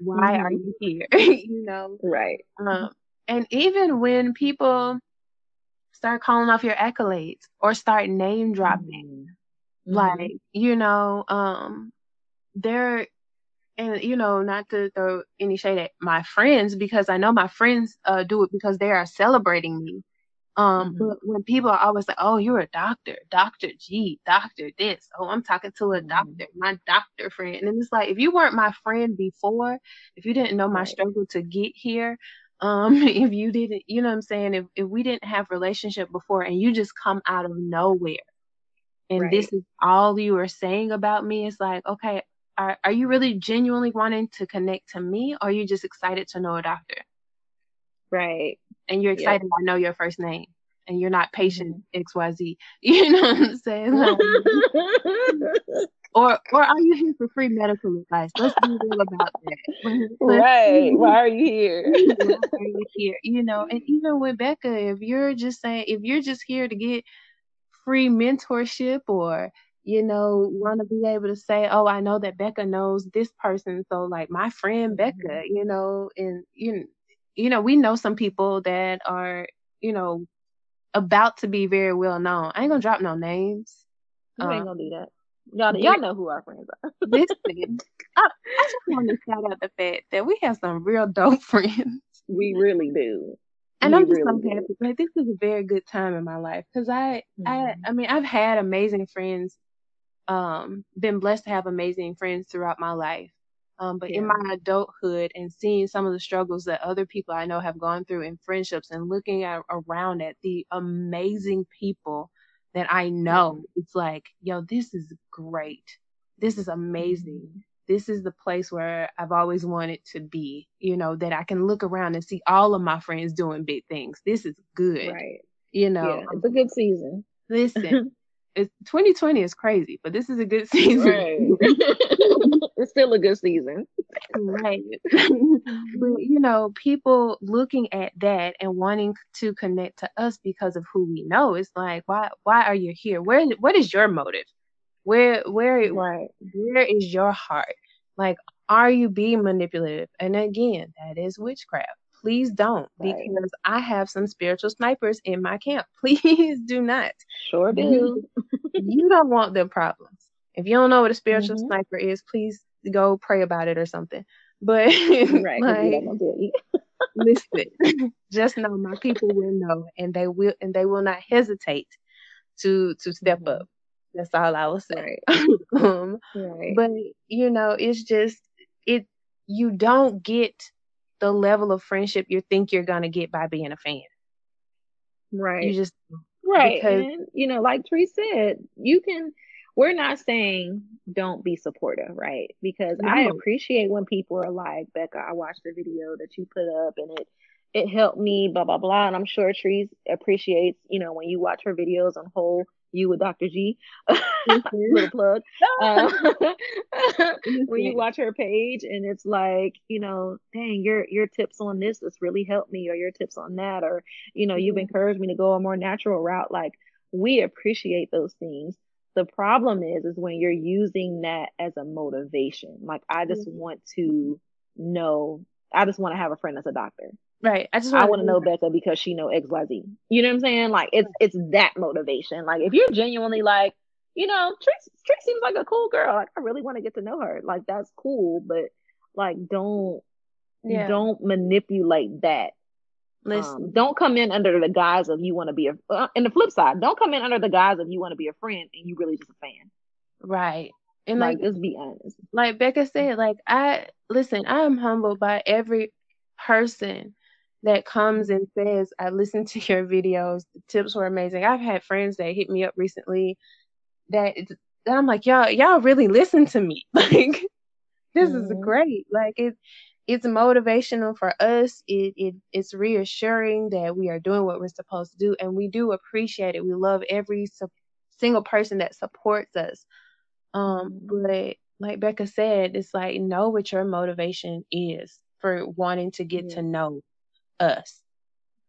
Speaker 2: Why mm-hmm. are you here? you know.
Speaker 1: Right.
Speaker 2: Um, and even when people start calling off your accolades or start name dropping, mm-hmm. like you know, um, they're and you know, not to throw any shade at my friends because I know my friends uh, do it because they are celebrating me. Um, mm-hmm. but when people are always like, "Oh, you're a doctor, Doctor G, Doctor this," oh, I'm talking to a mm-hmm. doctor, my doctor friend, and it's like, if you weren't my friend before, if you didn't know my right. struggle to get here, um, if you didn't, you know what I'm saying, if if we didn't have relationship before, and you just come out of nowhere, and right. this is all you are saying about me, it's like, okay, are are you really genuinely wanting to connect to me, or are you just excited to know a doctor?
Speaker 1: Right
Speaker 2: and you're excited yep. I know your first name and you're not patient mm-hmm. XYZ. You know what I'm saying? Like, or or are you here for free medical advice? Let's be real about that.
Speaker 1: right. Why are you here?
Speaker 2: Why are you here? You know, and even with Becca, if you're just saying if you're just here to get free mentorship or you know, want to be able to say, oh, I know that Becca knows this person. So like my friend Becca, mm-hmm. you know, and you know, you know, we know some people that are, you know, about to be very well known. I ain't gonna drop no names.
Speaker 1: You um, ain't gonna do that. Y'all, y'all know who our friends are.
Speaker 2: listen, I, I just want to shout out the fact that we have some real dope friends.
Speaker 1: We really do.
Speaker 2: And we I'm just really so happy. Like this is a very good time in my life because I, mm-hmm. I, I mean, I've had amazing friends. Um, been blessed to have amazing friends throughout my life. Um, but yeah. in my adulthood and seeing some of the struggles that other people I know have gone through in friendships and looking at, around at the amazing people that I know, it's like, yo, this is great. This is amazing. Mm-hmm. this is the place where I've always wanted to be, you know, that I can look around and see all of my friends doing big things. This is good.
Speaker 1: Right.
Speaker 2: You know,
Speaker 1: yeah, it's a good season.
Speaker 2: Listen, it's 2020 is crazy, but this is a good season. Right.
Speaker 1: it's still a good season.
Speaker 2: right. but you know, people looking at that and wanting to connect to us because of who we know, it's like, why why are you here? Where what is your motive? Where where
Speaker 1: right.
Speaker 2: where is your heart? Like, are you being manipulative? And again, that is witchcraft. Please don't, right. because I have some spiritual snipers in my camp. Please do not.
Speaker 1: Sure do.
Speaker 2: you don't want them problems. If you don't know what a spiritual mm-hmm. sniper is, please go pray about it or something. But right, like, listen, just know my people will know, and they will, and they will not hesitate to to step mm-hmm. up. That's all I will say. Right. um, right. But you know, it's just it. You don't get the level of friendship you think you're gonna get by being a fan.
Speaker 1: Right.
Speaker 2: You just
Speaker 1: right. Because, and you know, like Tree said, you can. We're not saying don't be supportive, right? Because no. I appreciate when people are like, Becca, I watched the video that you put up and it it helped me, blah blah blah. And I'm sure Treese appreciates, you know, when you watch her videos on whole you with Dr. G. Mm-hmm. Little plug. Uh, when you mm-hmm. watch her page and it's like, you know, dang, your your tips on this has really helped me, or your tips on that, or you know, you've mm-hmm. encouraged me to go a more natural route. Like we appreciate those things. The problem is, is when you're using that as a motivation. Like I just mm-hmm. want to know. I just want to have a friend that's a doctor.
Speaker 2: Right. I just
Speaker 1: I want to know Becca because she know XYZ. You know what I'm saying? Like it's it's that motivation. Like if you're genuinely like, you know, Trix Trix seems like a cool girl. Like I really want to get to know her. Like that's cool, but like don't yeah. don't manipulate that. Listen, um, don't come in under the guise of you want to be a. Uh, and the flip side, don't come in under the guise of you want to be a friend and you really just a fan.
Speaker 2: Right.
Speaker 1: And like, like, let's be honest.
Speaker 2: Like Becca said, like I listen, I am humbled by every person that comes and says, I listened to your videos, the tips were amazing. I've had friends that hit me up recently that, that I'm like, y'all, y'all really listen to me. Like, this mm-hmm. is great. Like it it's motivational for us. It, it it's reassuring that we are doing what we're supposed to do, and we do appreciate it. We love every su- single person that supports us. Um, but like Becca said, it's like know what your motivation is for wanting to get yeah. to know us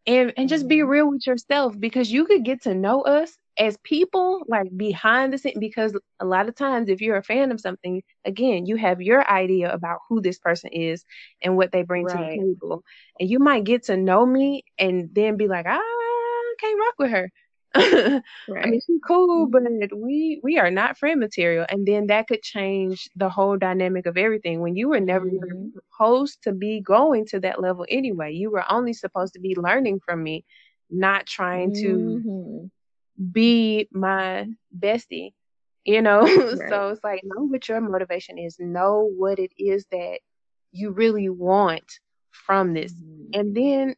Speaker 2: and and just be mm-hmm. real with yourself because you could get to know us as people like behind the scene because a lot of times if you're a fan of something again you have your idea about who this person is and what they bring right. to the table and you might get to know me and then be like ah, i can't rock with her right. I mean, she's cool, but we we are not friend material, and then that could change the whole dynamic of everything. When you were never mm-hmm. supposed to be going to that level anyway, you were only supposed to be learning from me, not trying to mm-hmm. be my bestie. You know, right. so it's like know what your motivation is, know what it is that you really want from this, mm-hmm. and then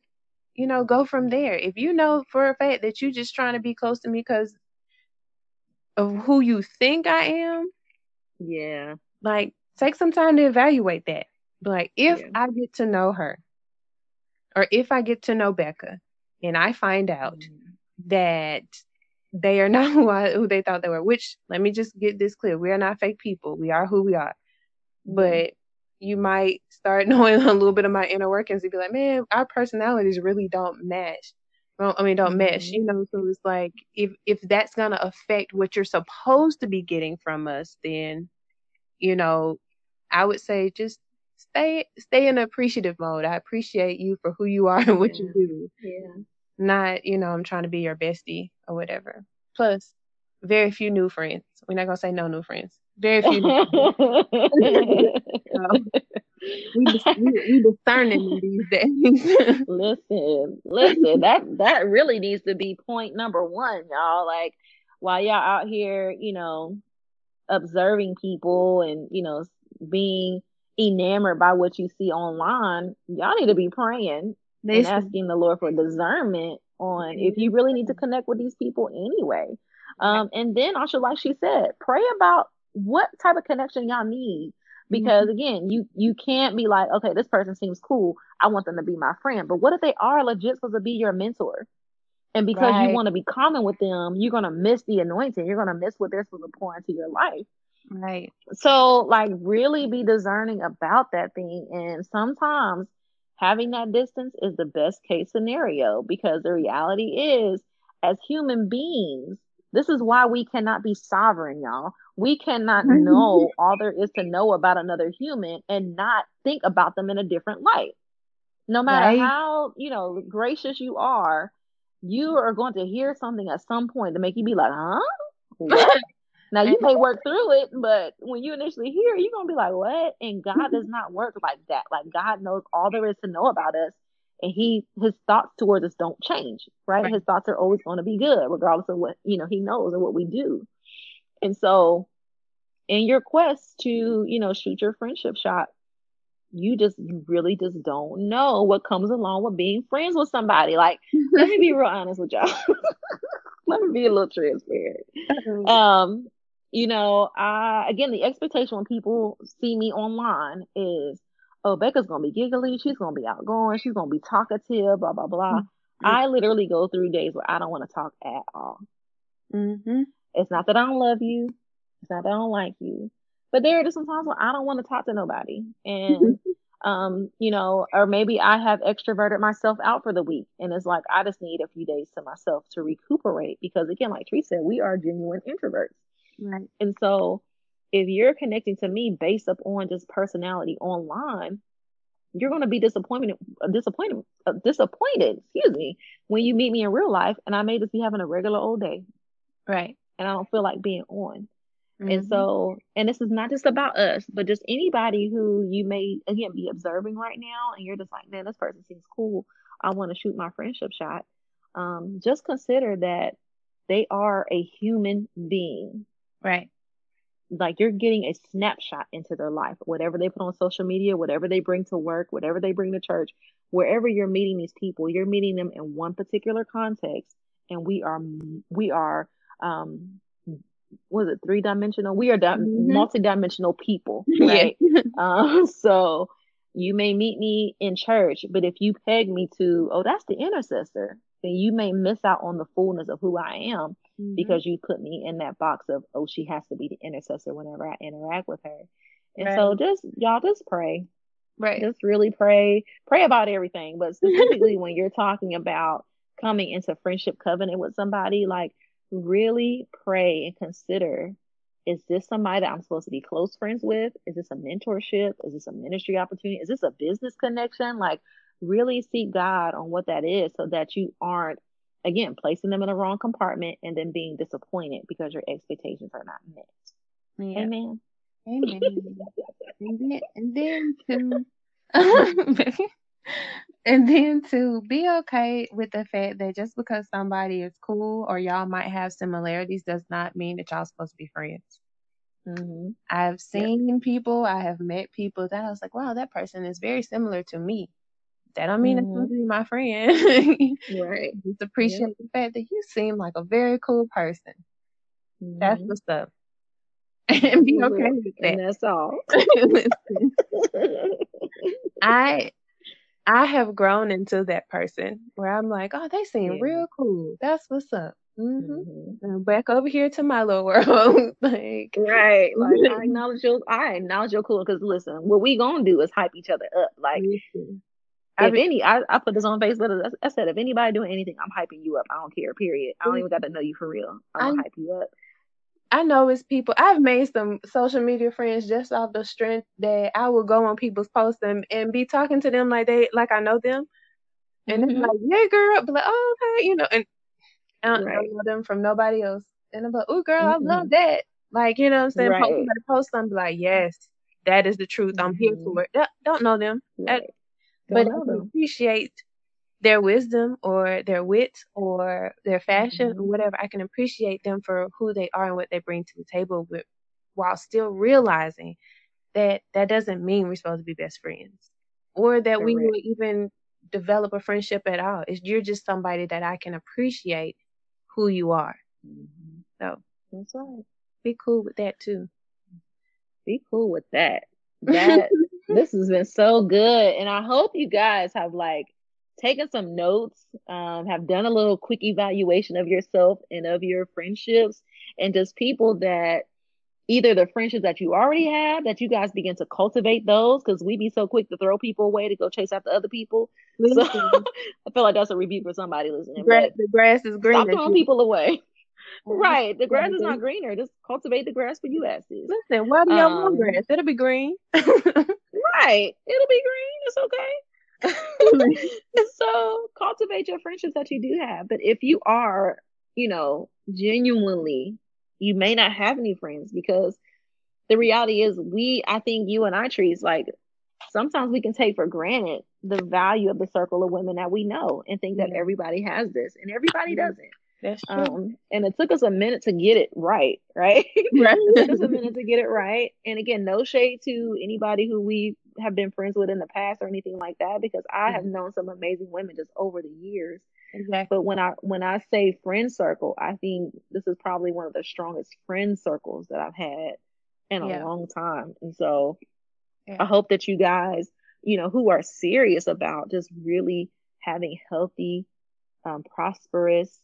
Speaker 2: you know, go from there. If you know for a fact that you're just trying to be close to me because of who you think I am,
Speaker 1: yeah,
Speaker 2: like take some time to evaluate that. Like if yeah. I get to know her, or if I get to know Becca, and I find out mm. that they are not who, I, who they thought they were. Which let me just get this clear: we are not fake people. We are who we are. Mm. But you might start knowing a little bit of my inner workings and be like, man, our personalities really don't match. Well, I mean, don't mesh, mm-hmm. you know. So it's like if if that's gonna affect what you're supposed to be getting from us, then you know, I would say just stay stay in appreciative mode. I appreciate you for who you are and what
Speaker 1: yeah.
Speaker 2: you do.
Speaker 1: Yeah.
Speaker 2: Not, you know, I'm trying to be your bestie or whatever. Plus, very few new friends. We're not gonna say no new friends. Very few. we, we, we discerning these days.
Speaker 1: listen, listen. That that really needs to be point number one, y'all. Like while y'all out here, you know, observing people and you know being enamored by what you see online, y'all need to be praying and asking the Lord for discernment on if you really need to connect with these people anyway. Um, and then also, like she said, pray about what type of connection y'all need because mm-hmm. again, you you can't be like, okay, this person seems cool. I want them to be my friend. But what if they are legit supposed to be your mentor? And because right. you want to be common with them, you're gonna miss the anointing. You're gonna miss what they're supposed to pour into your life.
Speaker 2: Right.
Speaker 1: So like really be discerning about that thing. And sometimes having that distance is the best case scenario because the reality is as human beings, this is why we cannot be sovereign, y'all. We cannot mm-hmm. know all there is to know about another human and not think about them in a different light. No matter right. how, you know, gracious you are, you are going to hear something at some point to make you be like, huh? What? now you may work through it, but when you initially hear, you're gonna be like, what? And God mm-hmm. does not work like that. Like God knows all there is to know about us and he his thoughts towards us don't change right? right, his thoughts are always going to be good regardless of what you know he knows and what we do and so in your quest to you know shoot your friendship shot you just you really just don't know what comes along with being friends with somebody like let me be real honest with y'all let me be a little transparent um you know i again the expectation when people see me online is oh, Becca's gonna be giggly, she's gonna be outgoing, she's gonna be talkative, blah blah blah. Mm-hmm. I literally go through days where I don't want to talk at all.
Speaker 2: Mm-hmm.
Speaker 1: It's not that I don't love you, it's not that I don't like you, but there are just some times when I don't want to talk to nobody, and um, you know, or maybe I have extroverted myself out for the week, and it's like I just need a few days to myself to recuperate because again, like Teresa said, we are genuine introverts,
Speaker 2: right?
Speaker 1: And so if you're connecting to me based upon just personality online, you're going to be disappointed, disappointed, uh, disappointed. Excuse me, when you meet me in real life, and I may just be having a regular old day,
Speaker 2: right?
Speaker 1: And I don't feel like being on. Mm-hmm. And so, and this is not just about us, but just anybody who you may again be observing right now, and you're just like, man, this person seems cool. I want to shoot my friendship shot. Um, just consider that they are a human being,
Speaker 2: right?
Speaker 1: like you're getting a snapshot into their life whatever they put on social media whatever they bring to work whatever they bring to church wherever you're meeting these people you're meeting them in one particular context and we are we are um was it three dimensional we are di- mm-hmm. multi-dimensional people right yeah. um so you may meet me in church but if you peg me to oh that's the intercessor then you may miss out on the fullness of who i am mm-hmm. because you put me in that box of, oh, she has to be the intercessor whenever I interact with her. And right. so just, y'all just pray.
Speaker 2: Right.
Speaker 1: Just really pray. Pray about everything. But specifically when you're talking about coming into friendship covenant with somebody, like really pray and consider is this somebody that I'm supposed to be close friends with? Is this a mentorship? Is this a ministry opportunity? Is this a business connection? Like, really seek God on what that is so that you aren't again placing them in the wrong compartment and then being disappointed because your expectations are not met. Yeah. Amen.
Speaker 2: Amen. and then, and then to and then to be okay with the fact that just because somebody is cool or y'all might have similarities does not mean that y'all supposed to be friends.
Speaker 1: Mm-hmm.
Speaker 2: I've seen people, I have met people that I was like, wow, that person is very similar to me that don't mean mm-hmm. it's be my friend.
Speaker 1: right.
Speaker 2: Just appreciate yep. the fact that you seem like a very cool person. Mm-hmm. That's what's up. and be okay with that.
Speaker 1: And that's all.
Speaker 2: I I have grown into that person where I'm like, oh, they seem yeah. real cool. That's what's up. Mm-hmm. Mm-hmm. back over here to my little world. like
Speaker 1: right, like I acknowledge your, I acknowledge your cool because listen, what we gonna do is hype each other up. Like if any, I, I put this on Facebook. I said, if anybody doing anything, I'm hyping you up. I don't care. Period. I don't even got to know you for real. I'm gonna hype you up.
Speaker 2: I know it's people. I've made some social media friends just off the strength that I will go on people's posts and, and be talking to them like they like I know them, and mm-hmm. like, yeah, girl, be like, oh, okay, you know, and I don't, right. know them from nobody else, and I'm like, oh, girl, mm-hmm. I love that. Like, you know what I'm saying? Right. Post, post something like, yes, that is the truth. I'm here mm-hmm. for it. Don't know them. Right but I appreciate their wisdom or their wit or their fashion mm-hmm. or whatever. I can appreciate them for who they are and what they bring to the table with, while still realizing that that doesn't mean we're supposed to be best friends or that Correct. we would even develop a friendship at all. It's, you're just somebody that I can appreciate who you are.
Speaker 1: Mm-hmm. So
Speaker 2: that's right. Be cool with that too.
Speaker 1: Be cool with that. that this has been so good. And I hope you guys have like taken some notes, um, have done a little quick evaluation of yourself and of your friendships and just people that either the friendships that you already have that you guys begin to cultivate those because we be so quick to throw people away to go chase after other people. So I feel like that's a rebuke for somebody listening.
Speaker 2: Grass, the grass is greener.
Speaker 1: Stop throwing people away. Right. The grass is not greener. Just cultivate the grass for you asses.
Speaker 2: Listen, why do y'all um, want grass? It'll be green.
Speaker 1: right. It'll be green. It's okay. so cultivate your friendships that you do have. But if you are, you know, genuinely, you may not have any friends because the reality is we, I think you and I Treese like sometimes we can take for granted the value of the circle of women that we know and think that everybody has this and everybody doesn't.
Speaker 2: That's true. Um,
Speaker 1: and it took us a minute to get it right, right? Right. it took us a minute to get it right. And again, no shade to anybody who we have been friends with in the past or anything like that, because I mm-hmm. have known some amazing women just over the years.
Speaker 2: Exactly.
Speaker 1: But when I when I say friend circle, I think this is probably one of the strongest friend circles that I've had in a yeah. long time. And so yeah. I hope that you guys, you know, who are serious about just really having healthy, um, prosperous,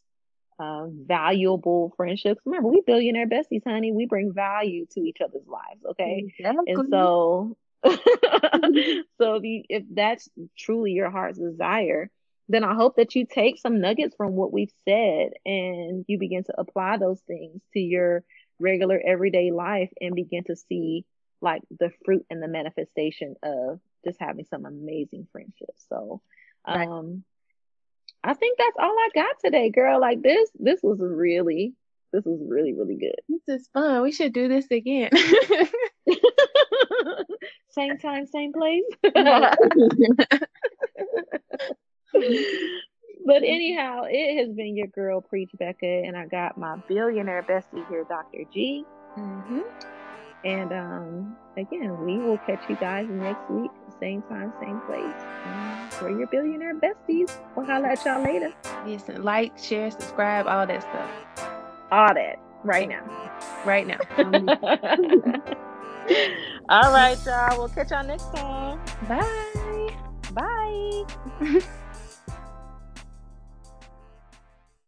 Speaker 1: uh, valuable friendships. Remember, we billionaire besties, honey. We bring value to each other's lives, okay? Exactly. And so, so if you if that's truly your heart's desire, then I hope that you take some nuggets from what we've said and you begin to apply those things to your regular everyday life and begin to see like the fruit and the manifestation of just having some amazing friendships. So, um, right. I think that's all I got today, girl. Like this, this was really, this was really, really good.
Speaker 2: This is fun. We should do this again.
Speaker 1: same time, same place. but anyhow, it has been your girl Preach Becca, and I got my billionaire bestie here, Dr. G.
Speaker 2: Mm-hmm.
Speaker 1: And um, again, we will catch you guys next week, same time, same place. We're your billionaire besties. We'll holla at y'all later.
Speaker 2: Listen, like, share, subscribe, all that stuff.
Speaker 1: All that right now.
Speaker 2: Right now.
Speaker 1: all right, y'all. We'll catch y'all next time.
Speaker 2: Bye.
Speaker 1: Bye.